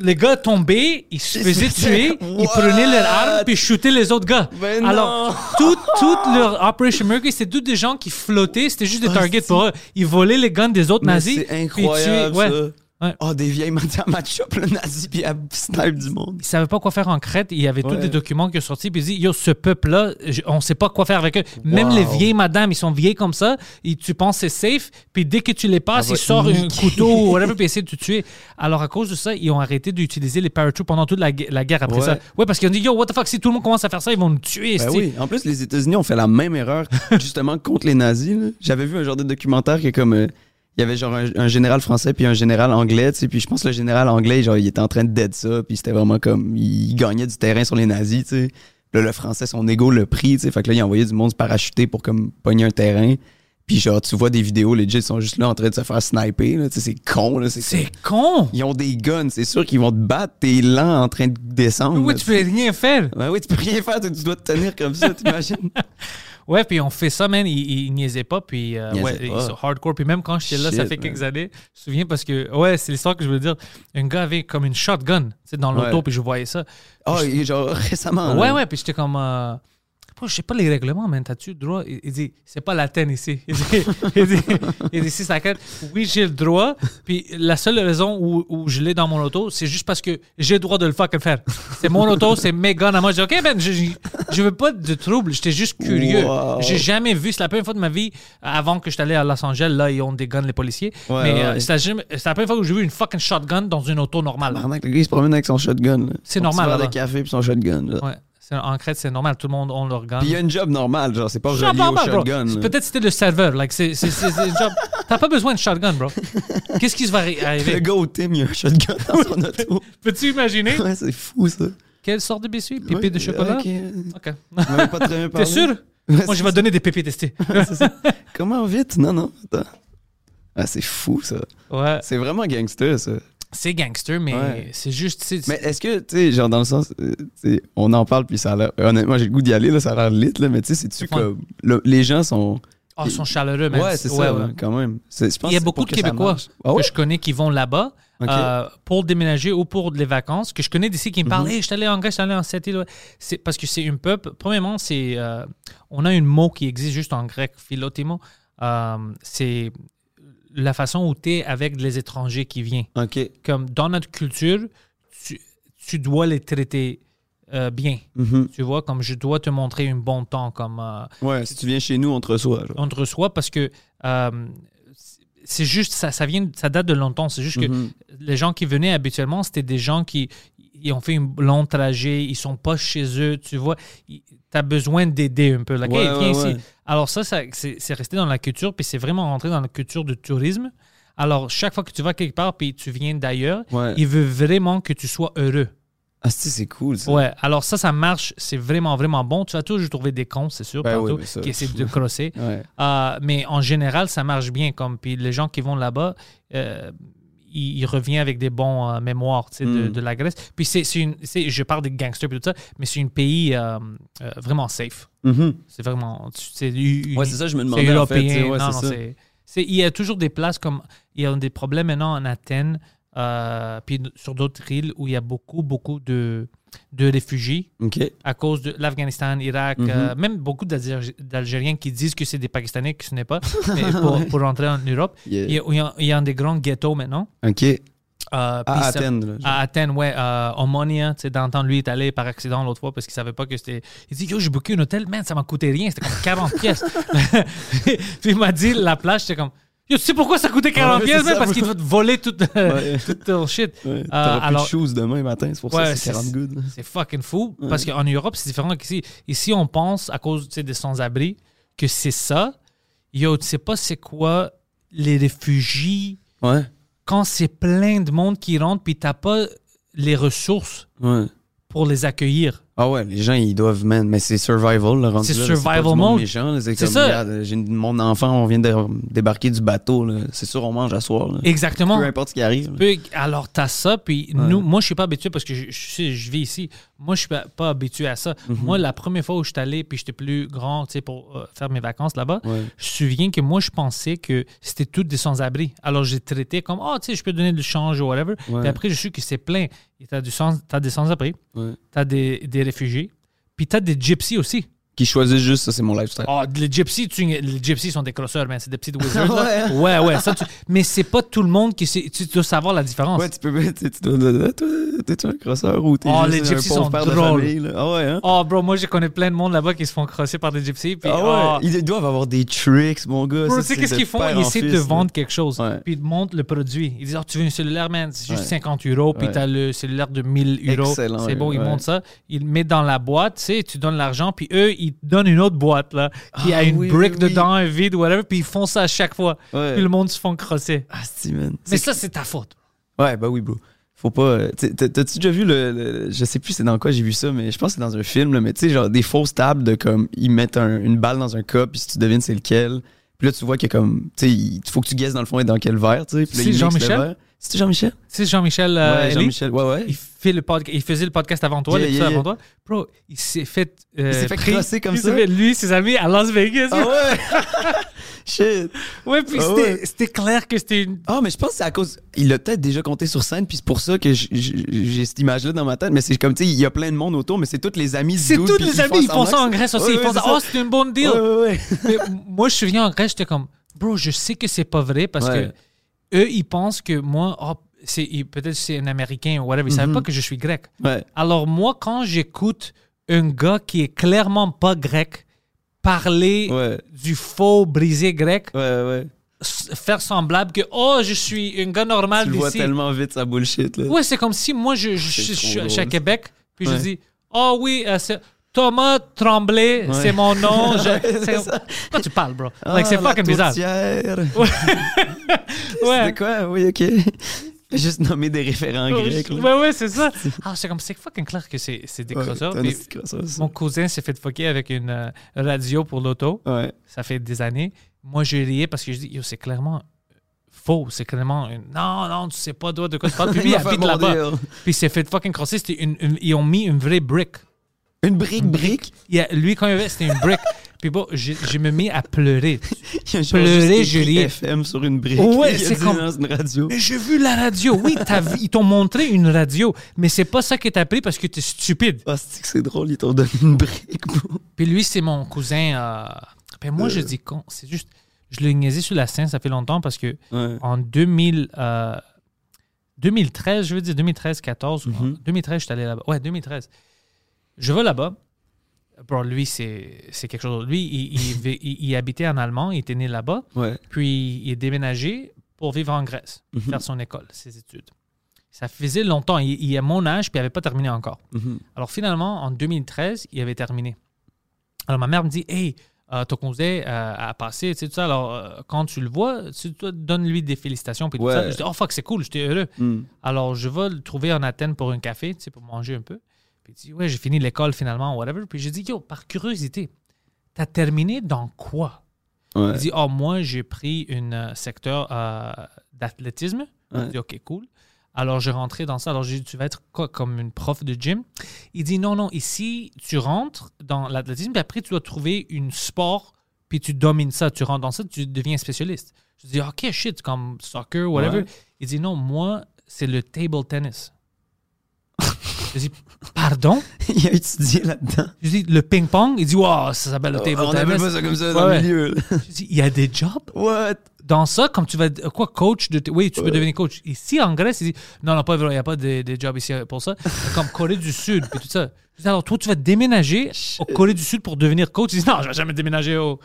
Les gars tombaient, ils se faisaient tuer, ils prenaient leurs armes puis shootaient les autres gars. Alors, non. tout, toute leur Operation Mercury, c'était tous des gens qui flottaient, c'était juste des Ah, targets pour eux. Ils volaient les guns des autres Mais nazis. C'est puis incroyable, tuaient- ouais. ça. Ouais. Oh, des vieilles match-up, le nazi, puis snipe du monde. Ils savaient pas quoi faire en Crète. Il y avait tous des documents qui sont sortis. Puis ils disent, yo, ce peuple-là, on sait pas quoi faire avec eux. Même les vieilles madames, ils sont vieilles comme ça. Et tu penses que c'est safe. Puis dès que tu les passes, Ah, ils sortent un couteau ou whatever, puis essaient de te tuer. Alors, à cause de ça, ils ont arrêté d'utiliser les paratroopers pendant toute la, gue- la guerre après Ouais. ça. Ouais, parce qu'ils ont dit, yo, what the fuck, si tout le monde commence à faire ça, ils vont nous tuer. Ben oui. En plus, les États-Unis ont fait la même erreur, justement, contre les nazis. J'avais vu un genre de documentaire qui est comme. euh, il y avait genre un, un général français puis un général anglais, tu sais, puis je pense que le général anglais, genre, il était en train de dead ça, puis c'était vraiment comme. Il gagnait du terrain sur les nazis, tu sais. Là, le français, son ego le pris, tu sais. Fait que là, il envoyait du monde se parachuter pour comme pogner un terrain. Puis genre, tu vois des vidéos, les ils sont juste là en train de se faire sniper, là. Tu sais, c'est con, là. C'est C'est con. Ils ont des guns, c'est sûr qu'ils vont te battre, t'es lent en train de descendre. Oui, là, tu peux rien faire. Ouais, oui, tu peux rien faire, tu tu dois te tenir comme ça, t'imagines? Ouais, puis on fait ça, man. Ils, ils niaisaient pas. Puis euh, ouais, ils pas. sont hardcore. Puis même quand j'étais là, ça fait man. quelques années, je me souviens parce que, ouais, c'est l'histoire que je veux dire. Un gars avait comme une shotgun, tu sais, dans l'auto, Ouais. puis je voyais ça. Oh, et genre récemment. Ouais, là. ouais, puis j'étais comme. euh, je sais pas les règlements, man. T'as-tu le droit? Il, il dit, c'est pas l'Athènes ici. Il dit, il dit, il dit, si ça crête, oui, j'ai le droit. Puis la seule raison où, où je l'ai dans mon auto, c'est juste parce que j'ai le droit de le fucking faire. C'est mon auto, c'est mes guns à moi. Je dis, OK, ben, je, je, je veux pas de trouble. J'étais juste curieux. Wow. J'ai jamais vu, c'est la première fois de ma vie, avant que je allé à Los Angeles, là, ils ont des guns, les policiers. Ouais, Mais ouais, euh, ouais. c'est la, la première fois que j'ai vu une fucking shotgun dans une auto normale. Le gars, il se promène avec son shotgun. C'est normal, là-bas. café puis son shotgun. là. Ouais. C'est- En Crète, c'est normal. Tout le monde a leur gun. Puis il y a une job normale, genre, c'est pas Job relié au shotgun. Peut-être c'était le serveur. Like, c'est, c'est, c'est- c'est un job. T'as pas besoin de shotgun, bro. Qu'est-ce qui se va arri- Le arriver? gars au Tim, il y a un shotgun dans son auto. Peux-tu imaginer? Ouais, c'est fou, ça. Quelle sorte de biscuit? Pépé Ouais, de chocolat? ok. OK. Pas très bien T'es parlé. sûr? Ouais, Moi, je vais donner des pépés testés. Comment vite? Non, non, attends. Ah, c'est fou, ça. ouais. C'est vraiment gangster, ça. C'est gangster, mais Ouais. c'est juste. Mais est-ce que, tu sais, genre, dans le sens, euh, on en parle, puis ça a l'air. Honnêtement, j'ai le goût d'y aller, là, ça a l'air lit, là, mais tu sais, c'est-tu comme. le- les gens sont. Oh, ils sont chaleureux, man. Ouais, c'est ça, ouais. quand même. C'est- je pense Il y a beaucoup de Québécois. Ah que je connais qui vont là-bas euh, pour déménager ou pour les vacances, que je connais d'ici qui me Mhm. parlent Hey, je suis allé en Grèce, je suis allé en cette île. C'est parce que c'est un peuple. Premièrement, c'est euh, on a un mot qui existe juste en grec, philotimo. Euh, c'est la façon où tu es avec les étrangers qui viennent. Comme dans notre culture, tu, tu dois les traiter euh, bien. Mhm. Tu vois, comme je dois te montrer un bon temps, comme. euh, Ouais, si tu viens chez nous, on te reçoit. genre. on te reçoit parce que euh, c'est juste ça, ça vient, ça date de longtemps. C'est juste que Mhm. les gens qui venaient habituellement, c'était des gens qui ils ont fait un long trajet, ils sont pas chez eux, tu vois. Tu as besoin d'aider un peu. Like, Ouais, Hey, viens ouais, ici. ouais. Alors ça, ça c'est resté dans la culture, puis c'est vraiment rentré dans la culture du tourisme. Alors chaque fois que tu vas quelque part, puis tu viens d'ailleurs, il veut vraiment que tu sois heureux. Ah, c'est cool, ça. Ouais, alors ça, ça marche, c'est vraiment, vraiment bon. Tu vas toujours trouver des cons, c'est sûr, Ben partout, ça- qui essaient de crosser. Ouais. Euh, mais en général, ça marche bien. Comme, puis les gens qui vont là-bas, euh, ils reviennent avec des bons euh, mémoires de, Mm. de la Grèce. Puis c'est, c'est une, c'est- je parle des gangsters et tout ça, mais c'est un pays euh, euh, vraiment safe. Mhm. C'est vraiment. C'est, Ouais, c'est ça, je me c'est demandais. en fait, tu sais, européen. ouais, non, c'est non, ça. c'est, c'est- il y a toujours des places comme. Il y a des problèmes maintenant en Athènes, puis sur d'autres îles où il y a beaucoup, beaucoup de de réfugiés à cause de l'Afghanistan, Irak, Mhm. euh, même beaucoup d'Algéri- d'Algériens qui disent que c'est des Pakistanais, que ce n'est pas, mais pour, pour rentrer en Europe. Yeah. Il y, a, il y a- des grands ghettos maintenant. OK. Euh, À Athènes. là. À Athènes, ouais. Euh, Omonia, tu sais, d'entendre lui est allé par accident l'autre fois parce qu'il savait pas que c'était. Il dit Yo, j'ai booké un hôtel, man, ça m'a coûté rien, c'était comme 40 pièces. puis il m'a dit la plage, j'étais comme Yo, tu sais pourquoi ça coûtait 40 Ouais, pièces, man? ça, Parce qu'il va te voler tout, Ouais. tout ton shit. Ouais, Euh, T'auras plus alors- de shoes demain matin, c'est pour Ouais, ça que c'est 40 good. C'est fucking fou. Parce qu'en Europe, c'est différent qu'ici. Ici, on pense, à cause tu sais, des sans-abri, que c'est ça. Yo, tu sais pas c'est quoi les réfugiés Ouais. quand c'est plein de monde qui rentre puis t'as pas les ressources Ouais. pour les accueillir. Ah ouais, les gens, ils doivent, man, mais c'est survival, rendu C'est survival mode. c'est ça. j'ai mon enfant, on vient de débarquer du bateau. C'est sûr, on mange à soir, là. Exactement. Peu importe ce qui arrive. alors, t'as ça, puis nous, moi, je suis pas habitué parce que je, je, sais, je vis ici. Moi, je suis pas, pas habitué à ça. Mhm. Moi, la première fois où je suis allé, puis j'étais plus grand, tu sais, pour euh, faire mes vacances là-bas, Ouais. je me souviens que moi, je pensais que c'était tout des sans-abri. Alors, j'ai traité comme, oh, tu sais, je peux donner du change ou whatever. Ouais. Puis après, je suis que c'est plein. Du sans, t'as des sans-abri, Ouais. t'as des, des réfugiés, puis t'as des gypsies aussi. Qui choisissent juste ça, c'est mon lifestyle. Oh, les gypsies, tu- les gypsies sont des crosseurs, man. C'est des petites wizards. là. Ouais. hein? ouais, ouais. ça, tu- mais c'est pas tout le monde qui sait. Tu dois savoir la différence. Ouais, tu peux, tu, tu dois, t'es-tu un crosseur ou t'es Oh, juste les un gypsies pauvre sont père de drôles. famille, là? Ah ouais, hein? Oh, bro, moi, je connais plein de monde là-bas qui se font crosser par des gypsies. Puis, ah oh, ouais, ils doivent avoir des tricks, mon gars. Bro, tu sais qu'est-ce de qu'ils font? Ils en essaient de te vendre quelque chose. Ouais. Puis ils te montrent le produit. Ils disent, oh, tu veux un cellulaire, man? C'est juste Ouais. 50 euros. Puis Ouais. t'as le cellulaire de 1000 euros. Excellent, C'est bon, ils ouais. montrent ça. Ils le mettent dans la boîte, tu sais, tu donnes l'argent. Puis eux, ils te donnent une autre boîte, là, qui Ah a une oui, brick oui, oui. dedans, un vide, whatever. Puis ils font ça à chaque fois. Ouais. Puis le monde se font crosser. Ah, man. Mais C'est- ça, c'est ta faute. Ouais, bah oui, bro. Faut pas. euh, T'as-tu déjà vu le, le- Je sais plus c'est dans quoi j'ai vu ça, mais je pense que c'est dans un film, là, mais tu sais, genre des fausses tables de comme. Ils mettent un- une balle dans un cup, puis si tu devines c'est lequel. Puis là, tu vois qu'il y a comme. Tu sais, il faut que tu guesses dans le fond et dans quel verre, tu sais. C'est Jean-Michel? C'est Jean-Michel? Tu sais, Jean-Michel euh, ouais, Jean-Michel. Ouais, ouais. il, fait le podca- il faisait le podcast avant toi, Yeah, l'épisode yeah, avant toi. Bro, il s'est fait. euh, Il s'est fait crosser comme ça? fait- lui, ses amis à Las Vegas. Ah ouais! Shit! Ouais, puis Ah c'était ouais. clair que c'était une. Ah, mais je pense que c'est à cause. Il l'a peut-être déjà compté sur scène, puis c'est pour ça que j'ai cette image-là dans ma tête. Mais c'est comme, tu sais, il y a plein de monde autour, mais c'est tous les amis C'est tous les amis, ils font ça en Grèce aussi. Ouais, ils c'est Oh, c'est une bonne deal. Ouais. Mais moi, je me souviens en Grèce, j'étais comme, bro, je sais que c'est pas vrai parce que eux, ils pensent que moi, oh, peut-être c'est un Américain ou whatever. Ils savent pas que je suis grec. Ouais. Alors moi, quand j'écoute un gars qui est clairement pas grec parler Ouais. du faux brisé grec, Ouais, ouais. faire semblable que oh, je suis un gars normal Tu le vois tellement vite, sa bullshit, là. Ouais, c'est comme si moi, je, je, C'est je- je trop suis à- Québec, puis je Ouais. dis Oh oui, euh, c'est Thomas Tremblay, Ouais. c'est mon nom. Je- Ouais, c'est c'est. Pourquoi tu parles, bro? Ah, like, c'est fucking bizarre. tourtière. Ouais. C'était quoi? Oui, ok. Juste nommer des référents grecs. Ouais, ouais, c'est ça. Ah, c'est comme, c'est fucking clair que c'est c'est des crosseurs. Mon cousin s'est fait fucker avec une euh, radio pour l'auto. Ça fait des années. Moi, je riais parce que je dis, yo, c'est clairement faux. C'est clairement une... Non, non, tu sais pas de quoi tu parles. Puis lui, il habite là-bas. Puis il s'est fait fucking crosser. C'était une, une- Ils ont mis une vraie brick. Une brique, brique? Il a- lui, quand il avait, c'était une brick. Puis bon, je, je me mis à pleurer. Il y Pleurer, je riais. FM sur une brique. Ouais, c'est comme- dans une radio. Mais j'ai vu la radio. Oui, t'as vu- ils t'ont montré une radio. Mais c'est pas ça que t'as pris parce que t'es stupide. Ah, c'est drôle, ils t'ont donné une brique. Puis lui, c'est mon cousin. euh, Puis moi, je dis con. C'est juste. Je l'ai niaisé sur la scène, ça fait longtemps parce que Ouais. en 2000, euh, 2013, je veux dire 2013, 14, ou- Mhm. 2013, je suis allé là-bas. Ouais, 2013. Je vais là-bas. Bro, lui, c'est quelque chose. Lui, il, il vi- il- il habitait en Allemand, il était né là-bas, Ouais. puis il est déménagé pour vivre en Grèce, Mhm. faire son école, ses études. Ça faisait longtemps. Il, il est à mon âge, puis il n'avait pas terminé encore. Mhm. Alors finalement, en 2013, il avait terminé. Alors ma mère me dit Hey, euh, ton cousin euh, a passé, tu sais, tout ça. Alors euh, quand tu le vois, tu donne-lui des félicitations. Puis tout ça. Je dis Oh fuck, c'est cool, j'étais heureux. Mm. Alors je vais le trouver en Athènes pour un café, tu sais, pour manger un peu. Puis il dit Ouais, j'ai fini l'école finalement, whatever. Puis j'ai dit Yo, par curiosité, t'as terminé dans quoi? Ouais. Il dit Oh, moi, j'ai pris un secteur euh, d'athlétisme. Ouais. Je dis OK, cool. Alors, j'ai rentré dans ça. Alors, j'ai dit, tu vas être quoi, comme une prof de gym? Il dit, non, non, ici, tu rentres dans l'athlétisme, puis après, tu dois trouver une sport, puis tu domines ça. Tu rentres dans ça, tu deviens spécialiste. Je dis, OK, shit, comme soccer, whatever. Ouais. Il dit, non, moi, c'est le table tennis. Je dis, pardon? Il a étudié là-dedans. Je dis, le ping-pong? Il dit, wow, ça s'appelle le table Oh, On tennis. pas ça comme ça Ouais, dans ouais. le milieu. là. Je dis, il y a des jobs? What? dans ça, comme tu vas être- quoi, coach de. Oui, tu peux devenir coach. Ici, en Grèce, il dit non, non, pas vrai, il n'y a pas de, de job ici pour ça. comme Corée du Sud, puis tout ça. Je dis, alors, toi, tu vas déménager au Corée du Sud pour devenir coach? Il dit non, je vais jamais déménager au.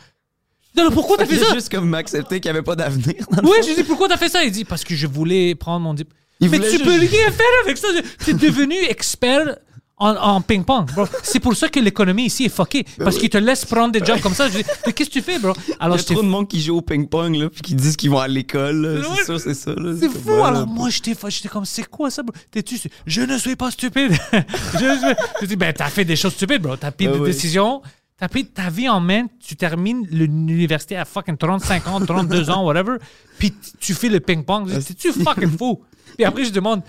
Je dis, alors, pourquoi t'as fait ça? juste comme accepté qu'il n'y avait pas d'avenir. Oui, je dis pourquoi t'as fait ça? Il dit parce que je voulais prendre mon diplôme. Il Mais tu juste- peux rien faire avec ça. Tu es devenu expert en, en ping-pong, bro. C'est pour ça que l'économie ici est fuckée. Parce qu'ils te laissent prendre des jobs comme ça. Je dis, mais qu'est-ce que tu fais, bro? Il y a trop de monde qui joue au ping-pong, là, puis qui disent qu'ils vont à l'école. là. Ouais. C'est sûr, c'est ça. C'est fou. voilà. Alors moi, j'étais comme, c'est quoi ça, bro? T'es-tu... stu- Je ne suis pas stupide. je, je dis, ben, t'as fait des choses stupides, bro. T'as pris Ah des décisions. T'as pris ta vie en main. Tu termines l'université à fucking 35 ans, 32 ans, whatever. Puis tu fais le ping-pong. Dis, T'es-tu fucking fou? Puis après, je demande,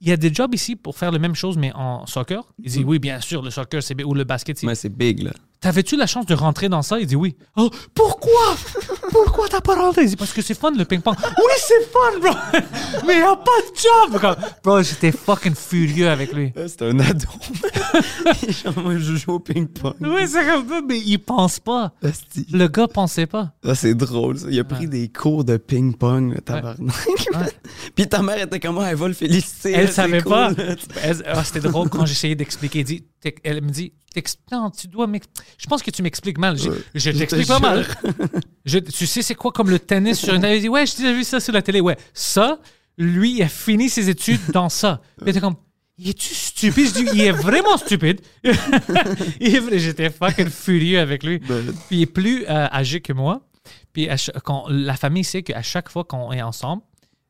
il y a des jobs ici pour faire la même chose, mais en soccer? Il dit, oui, bien sûr, le soccer, c'est... Ou le basket, c'est... Ouais, c'est big, là. T'avais-tu la chance de rentrer dans ça? Il dit oui. Oh, pourquoi? Pourquoi t'as pas rentré? Il dit parce que c'est fun le ping-pong. Oui, c'est fun, bro! Mais y a pas de job! Comme- Bro, j'étais fucking furieux avec lui. C'est un ado. Moi, je joue au ping-pong. Oui, c'est comme ça, mais il pense pas. Le gars pensait pas. Ça, c'est drôle, ça. Il a pris des cours de ping-pong, le tabarnak. Puis ta mère était comment? Elle va le féliciter. Elle savait cool, pas. ah, C'était drôle quand j'essayais d'expliquer. Elle, dit- elle me dit Non, tu dois Je pense que tu m'expliques mal. Je, je Je te t'explique pas mal. Je- tu sais, c'est quoi comme le tennis sur une. Elle dit Ouais, j'ai déjà vu ça sur la télé. Ouais, ça, lui, il a fini ses études dans ça. Puis était comme Il est-tu stupide? Je dis Il est vraiment stupide. J'étais fucking furieux avec lui. Ben. Puis il est plus euh, âgé que moi. Puis quand, la famille sait qu'à chaque fois qu'on est ensemble,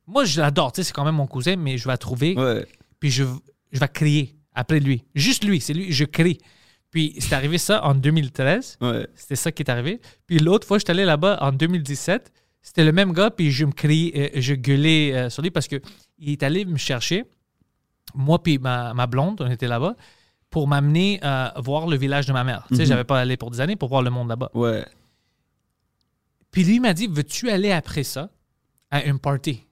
moi, je l'adore. Tu sais, c'est quand même mon cousin, mais je vais la trouver Ouais. puis je, je vais crier après lui. Juste lui, c'est lui, je crie. Puis c'est arrivé ça en 2013. Ouais. C'était ça qui est arrivé. Puis l'autre fois, je suis allé là-bas en 2017. C'était le même gars, puis je me criais, euh, je gueulais euh, sur lui parce que il est allé me chercher, moi puis ma, ma blonde, on était là-bas, pour m'amener euh, voir le village de ma mère. Tu sais, Mhm. j'avais pas allé pour des années pour voir le monde là-bas. Ouais. Puis lui m'a dit, veux-tu aller après ça à une party?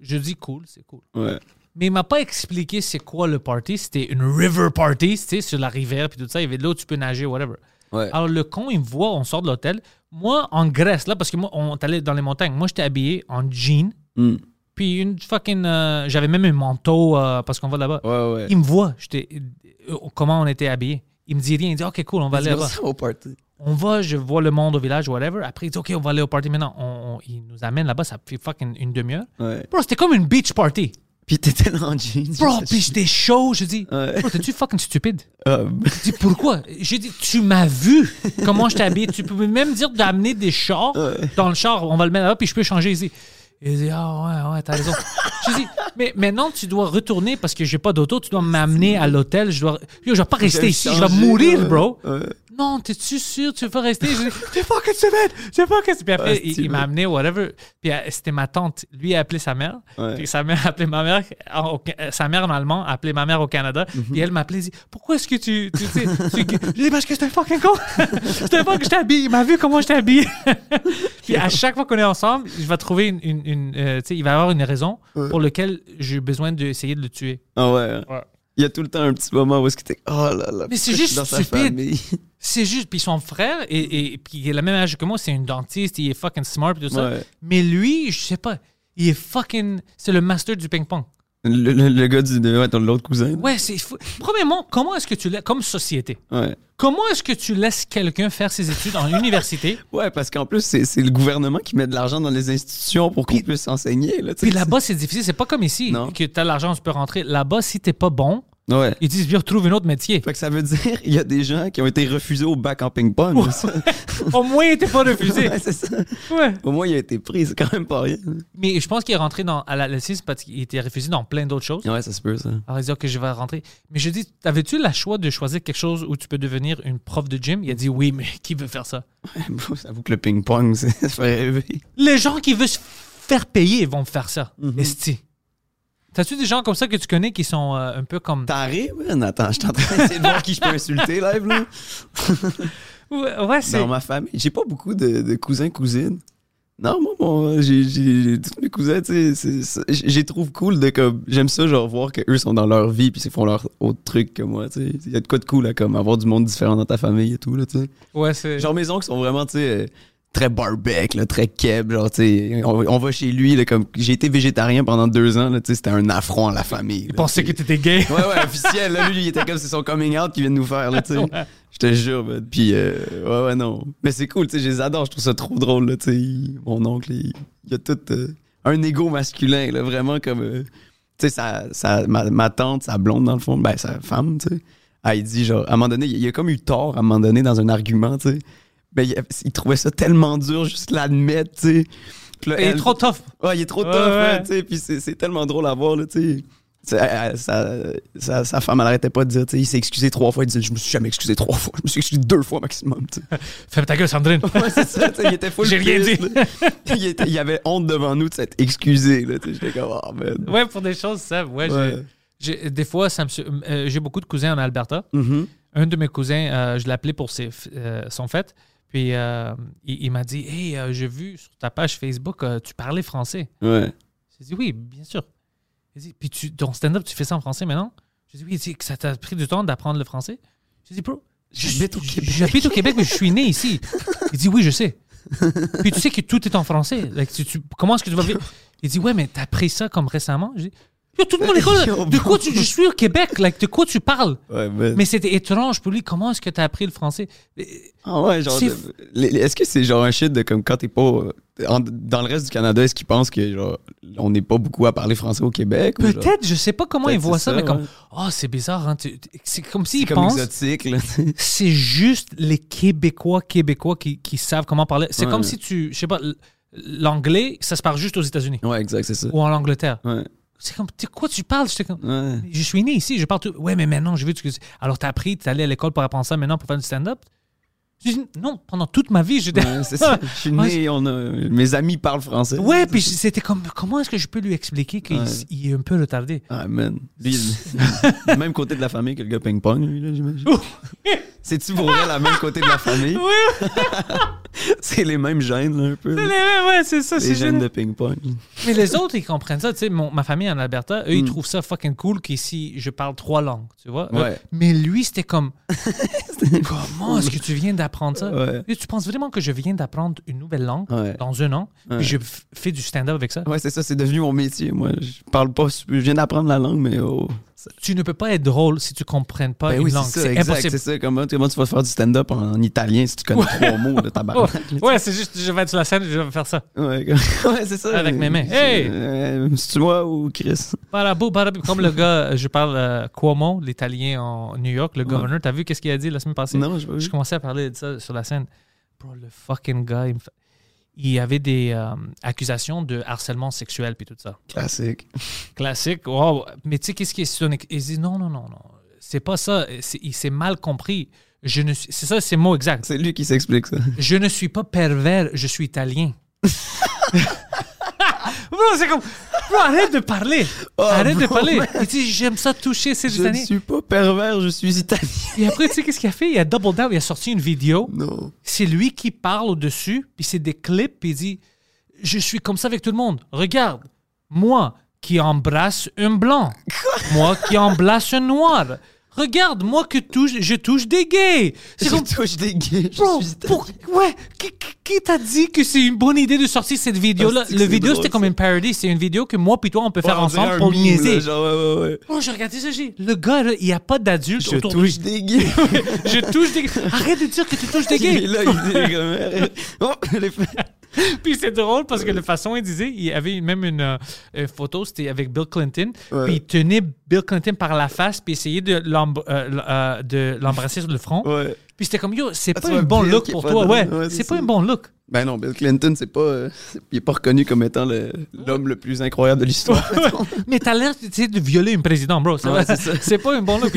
Je dis, cool, c'est cool. Ouais. Mais il m'a pas expliqué c'est quoi le party. C'était une river party, tu sais, sur la rivière, puis tout ça. Il y avait de l'eau, tu peux nager, whatever. Ouais. Alors le con, il me voit, on sort de l'hôtel. Moi, en Grèce, là, parce que moi, on allé dans les montagnes. Moi, j'étais habillé en jean, Hmm. puis une fucking. euh, J'avais même un manteau euh, parce qu'on va là-bas. Ouais, ouais. Il me voit, j'étais. euh, comment on était habillés. Il me dit rien. Il dit, OK, cool, on va aller là-bas. au party. On va, je vois le monde au village, whatever. Après, il dit, OK, on va aller au party maintenant. On- on- il nous amène là-bas, ça fait fucking une demi-heure. Bro, c'était comme une beach party. Puis t'étais dans le jeans. Bro, puis j'étais chaud. Je dis, Ouais. bro, t'es-tu fucking stupide? Ah, Je dis, pourquoi? J'ai dit, tu m'as vu comment je t'habille. Tu peux même dire d'amener des chars dans le char. On va le mettre là, puis je peux changer ici. Il dit, ah ouais, ouais, t'as raison. Je dis, mais maintenant, tu dois retourner parce que j'ai pas d'auto. Tu dois m'amener à l'hôtel. Je dois, Yo, je vais pas rester ici. Je vais mourir, bro. Non, t'es-tu sûr? Tu veux pas rester? Je dis, t'es fucking stupide! C'est fucking stupide. Puis après, Ouais, il, m'a amené, whatever. Puis euh, c'était ma tante. Lui a appelé sa mère. Ouais. Puis sa mère a appelé ma mère. au- euh, sa mère en allemand a appelé ma mère au Canada. Mhm. Puis elle m'a appelé. Dit, pourquoi est-ce que tu. tu sais, tu- Je dis, parce que c'est un fucking con. c'est un fucking. Je t'habille. Il m'a vu comment je t'habille. Puis à chaque fois qu'on est ensemble, je vais trouver une. une, une, euh, tu sais, il va y avoir une raison pour laquelle j'ai besoin d'essayer de le tuer. Ah ouais. Ouais. Il y a tout le temps un petit moment où est-ce que t'es. Oh là là. Mais c'est juste stupide. C'est juste, puis son frère, et, et puis il a le même âge que moi, c'est un dentiste, il est fucking smart, puis tout ça. Ouais. Mais lui, je sais pas, il est fucking. C'est le master du ping-pong. Le, le- le gars du, de ouais, ton l'autre cousin. Ouais, c'est fou. Premièrement, comment est-ce que tu laisses, comme société, Ouais. comment est-ce que tu laisses quelqu'un faire ses études en université, Ouais, parce qu'en plus, c'est c'est le gouvernement qui met de l'argent dans les institutions pour qu'on puisse enseigner. Là, puis là-bas, c'est difficile, c'est pas comme ici, Non. que tu as l'argent, tu peux rentrer. Là-bas, si t'es pas bon, Ouais. ils disent, viens, retrouve un autre métier. Fait que ça veut dire il y a des gens qui ont été refusés au bac en ping-pong. ça. Au moins, t'es pas refusé. Ouais, c'est ça. Ouais. Au moins, il a été pris. C'est quand même pas rien. Mais je pense qu'il est rentré dans, à la LSI parce qu'il était refusé dans plein d'autres choses. Ouais, ça se peut, ça. Alors, il dit, OK, je vais rentrer. Mais je dis, avais-tu le choix de choisir quelque chose où tu peux devenir une prof de gym? Il a dit, oui, mais qui veut faire ça? Bon, J'avoue que le ping-pong, c'est- ça fait rêver. Les gens qui veulent se faire payer vont faire ça. Mhm. Esti. T'as-tu des gens comme ça que tu connais qui sont euh, un peu comme. Taré, man? Attends, je suis en train d'essayer de voir qui je peux insulter live, là. Ouais, ouais, c'est. Dans ma famille. J'ai pas beaucoup de, de cousins, cousines. Non, moi, bon, j'ai, tous mes cousins, tu sais, j'ai trouve cool de comme, j'aime ça, genre, voir qu'eux sont dans leur vie puis ils font leur autre truc que moi, tu sais. Il y a de quoi de cool à comme avoir du monde différent dans ta famille et tout, là, tu sais. Ouais, c'est. Genre, mes oncles sont vraiment, tu sais, euh, très barbecue, là, très keb, genre. On, on va chez lui, là, comme, j'ai été végétarien pendant deux ans, là, tu sais, c'était un affront à la famille. Je pensais que t'étais gay. Ouais, ouais, officiel. Là, lui, il était comme c'est son coming out qu'il vient de nous faire, là. Je te jure, man. Puis, euh, ouais, ouais, non. Mais c'est cool, je les adore. Je trouve ça trop drôle, là. Il- Mon oncle, il, il a tout euh, un ego masculin, là, vraiment comme. euh, tu sais, sa, sa- ma, ma tante, sa blonde, dans le fond, ben, sa femme, tu sais. Elle dit, genre, à un moment donné, il, il a comme eu tort, à un moment donné, dans un argument, tu sais. Ben, il, il trouvait ça tellement dur, juste l'admettre, tu sais. Là, Il est trop tough. Ouais, il est trop Ouais, tough, ouais. hein, tu sais. Puis c'est tellement drôle à voir, là, tu sais. Sa, sa, sa femme, elle arrêtait pas de dire, il s'est excusé trois fois. Il disait, je me suis jamais excusé trois fois. Je me suis excusé deux fois maximum. Ferme ta gueule, Sandrine. Ouais, c'est ça, il était full J'ai rien pissed, dit. là. il, était- il avait honte devant nous de s'être excusé. J'étais comme, oh, man. Ouais, pour des choses, ça. Ouais, Ouais. des fois, euh, j'ai beaucoup de cousins en Alberta. Mhm. Un de mes cousins, euh, je l'ai appelé pour ses, euh, son fête. Puis euh, il, il m'a dit Hey, euh, j'ai vu sur ta page Facebook, euh, tu parlais français. Ouais. J'ai dit Oui, bien sûr. Il dit Puis tu, ton stand-up, tu fais ça en français maintenant? J'ai dit Oui, il dit que ça t'a pris du temps d'apprendre le français? J'ai dit Bro, J'habite au Québec. J'habite au Québec, mais je suis né ici. Il dit Oui, je sais. Puis tu sais que tout est en français. Like, tu- tu- comment est-ce que tu vas vivre? Il dit Ouais, mais t'as appris ça comme récemment? J'ai dit Yo, tout le monde école. De quoi tu, je suis au Québec. Like, de quoi tu parles? Ouais, mais c'était étrange pour lui. Comment est-ce que tu as appris le français? Ah ouais, genre. Est-ce que c'est genre un shit de comme quand t'es pas. euh, en- dans le reste du Canada, est-ce qu'ils pensent que, genre, on n'est pas beaucoup à parler français au Québec? Peut-être, je sais pas comment ils voient ça, ça, mais comme, ouais. oh, c'est bizarre. Hein? C'est comme s'ils pensent c'est juste les Québécois, Québécois qui, qui savent comment parler. C'est Ouais. comme si tu, je sais pas, l'anglais, ça se parle juste aux États-Unis Ouais, exact, c'est ça. ou en Angleterre. Ouais. C'est comme, de quoi tu parles? J'étais comme, Ouais. je suis né ici, je parle tout. Ouais, mais maintenant, je veux que. Alors, t'as appris, t'es allé à l'école pour apprendre ça maintenant pour faire du stand-up? Non, pendant toute ma vie, j'étais. Ouais, c'est ça. Je suis né, on a, mes amis parlent français. Ouais, puis c'était comme, comment est-ce que je peux lui expliquer qu'il Ouais. est un peu retardé? Ah, man. Lui, il- même côté de la famille que le gars ping-pong, lui, là, j'imagine. C'est-tu pour vrai la même côté de la famille? Oui, C'est les mêmes gènes, là, un peu. là. ouais, c'est ça, Les c'est gènes de ping-pong. Mais les autres, ils comprennent ça. Tu sais, mon- ma famille en Alberta, eux, ils Mm. trouvent ça fucking cool qu'ici, je parle trois langues, tu vois. Ouais. Euh, mais lui, c'était comme, comment est-ce que tu viens d'apprendre ça? Ouais. Et tu penses vraiment que je viens d'apprendre une nouvelle langue Ouais. dans un an, Ouais. puis je fais du stand-up avec ça? Ouais, c'est ça, c'est devenu mon métier. Moi, je parle pas, je viens d'apprendre la langue, mais oh. Tu ne peux pas être drôle si tu comprends pas Ben une oui, langue. c'est impossible. c'est ça. Comment, comment tu vas faire du stand-up en, en italien si tu connais trois mots de tabarnak? là, Ouais, c'est juste, je vais être sur la scène, je vais faire ça. Ouais, ouais, c'est ça. Avec mes mains. Hey! Euh, C'est-tu moi ou Chris? Barabou, barabou. Comme le gars, je parle euh, Cuomo, l'italien en New York, le gouverneur. T'as vu qu'est-ce qu'il a dit la semaine passée? Non, je pas. Je commençais à parler de ça sur la scène. Bro, le fucking gars, il, me fait- il y avait des euh, accusations de harcèlement sexuel puis tout ça. Classique. Classique. Wow. Mais tu sais, qu'est-ce qui est son... Il dit non, non, non, non. C'est pas ça. Il s'est mal compris. Je ne suis... C'est ça, c'est le mot exact. C'est lui qui s'explique ça. Je ne suis pas pervers, je suis italien. C'est comme... Bro, arrête de parler. arrête de parler. man. Il dit, j'aime ça toucher ces Je ne Italiens. suis pas pervers, je suis italien. Et après, tu sais qu'est-ce qu'il a fait? Il a double down, il a sorti une vidéo. Non. C'est lui qui parle au-dessus, puis c'est des clips, puis il dit Je suis comme ça avec tout le monde. Regarde, moi qui embrasse un blanc, moi qui embrasse un noir. Regarde, moi que touche, je touche des gays. Je comme, touche des gays, je Bro, suis pour- ouais, qui, t'a dit que c'est une bonne idée de sortir cette? Ah, c'est que Le vidéo, c'était comme une parody. C'est une vidéo que moi puis toi, on peut faire Ouais, ensemble pour niaiser. là, genre, ouais, ouais, ouais. Oh, j'ai regardé ça, j'ai le gars, là, il n'y a pas d'adulte Je autour de lui. touche des gays. Je touche des Arrête de dire que tu touches des Il est gays. là, il dit comme... Oh, les Puis c'est drôle parce que la façon il disait, il avait même une, euh, une photo, c'était avec Bill Clinton. Ouais. Puis il tenait Bill Clinton par la face, puis essayait de euh, euh, de l'embrasser sur le front. Ouais. Puis c'était comme, yo, c'est Ah, pas un bon look pour toi. Ouais, c'est pas un bon look. Ben non, Bill Clinton, c'est pas, euh, il est pas reconnu comme étant l'homme le plus incroyable de l'histoire. Mais t'as l'air de violer un président, bro. C'est Ouais, c'est pas un bon look.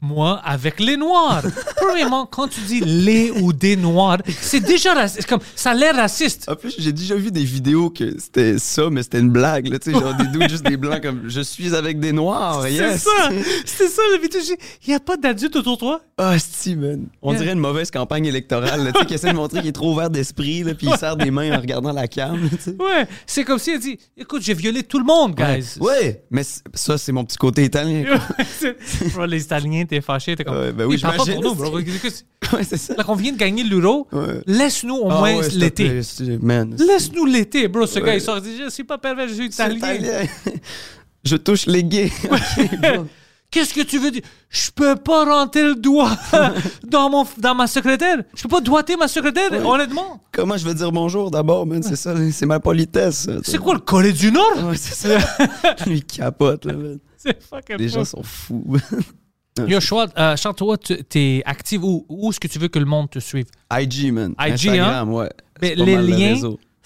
Moi, avec les noirs. Premièrement, quand tu dis les ou des noirs, c'est déjà raciste. Comme, ça a l'air raciste. En plus, j'ai déjà vu des vidéos que c'était ça, mais c'était une blague, là, genre des dudes juste des blancs comme je suis avec des noirs, C'est ça! C'est ça, la vidéo. Il n'y a pas d'adulte autour de toi? Ah, si, man. On dirait une mauvaise campagne électorale, tu sais, qui essaie de montrer qu'il est trop ouvert d'esprit, puis il serre des mains en regardant la cam. Ouais, c'est comme si elle dit Écoute, j'ai violé tout le monde, guys. Ouais, mais ça, c'est mon petit côté italien. Bro, les Italiens, t'es fâché, t'es comme. Ouais, ben oui, parle pas pour nous, bro. Ouais, c'est ça. Là qu'on vient de gagner l'euro, Ouais. laisse-nous au Ah moins ouais, l'été. Laisse-nous l'été, bro. Ce Ouais. gars, il sort, il dit Je suis pas pervers, je suis italien. italien. Je touche les gays. Qu'est-ce que tu veux dire? Je peux pas rentrer le doigt dans, mon, dans ma secrétaire. Je peux pas doigter ma secrétaire, honnêtement. Comment je vais dire bonjour d'abord, man? C'est ça, c'est ma politesse. C'est quoi le Corée du Nord? Ouais, c'est ça. Lui, il capote, là, man. C'est fucking Les fou. gens sont fous. Yo, Chouad, euh, toi, t'es active où Où est-ce que tu veux que le monde te suive? IG, man. IG, Instagram, ouais. Mais les le liens.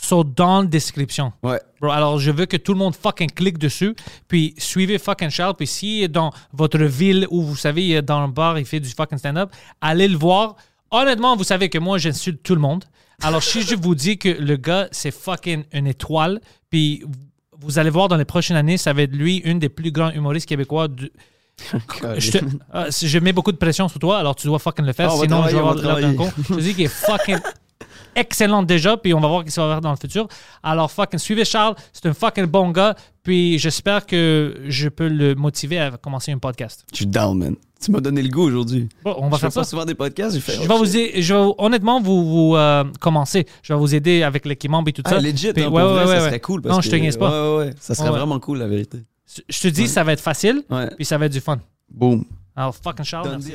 Sont dans la description. Ouais. Bro, alors je veux que tout le monde fucking clique dessus, puis suivez fucking Charles, puis si dans votre ville où vous savez, dans le bar, il fait du fucking stand-up, allez le voir. Honnêtement, vous savez que moi, j'insulte tout le monde. Alors si je vous dis que le gars, c'est fucking une étoile, puis vous allez voir dans les prochaines années, ça va être lui, une des plus grands humoristes québécois. du- je, te- euh, je mets beaucoup de pression sur toi, alors tu dois fucking le faire, Ah, sinon je vais avoir d'un con. Je te dis qu'il est fucking excellent déjà, puis on va voir ce qu'il va faire dans le futur. Alors, fucking suivez Charles, c'est un fucking bon gars, puis j'espère que je peux le motiver à commencer un podcast. Je suis down, man. Tu m'as donné le goût aujourd'hui. Bon, on va Je faire fais pas ça. souvent des podcasts, j'ai fait. Je vais vous, aider- je vais, honnêtement, vous, vous euh, commencer. Je vais vous aider avec l'équipement et tout Ah, ça. legit, Puis- hein, ouais, pour ouais, vrai, ouais, ça serait cool. Parce Non, que, je te niaise pas. Ouais. Ça serait vraiment cool, la vérité. Je te dis, ça va être facile, puis ça va être du fun. Boom. Alors, fucking Charles, merci.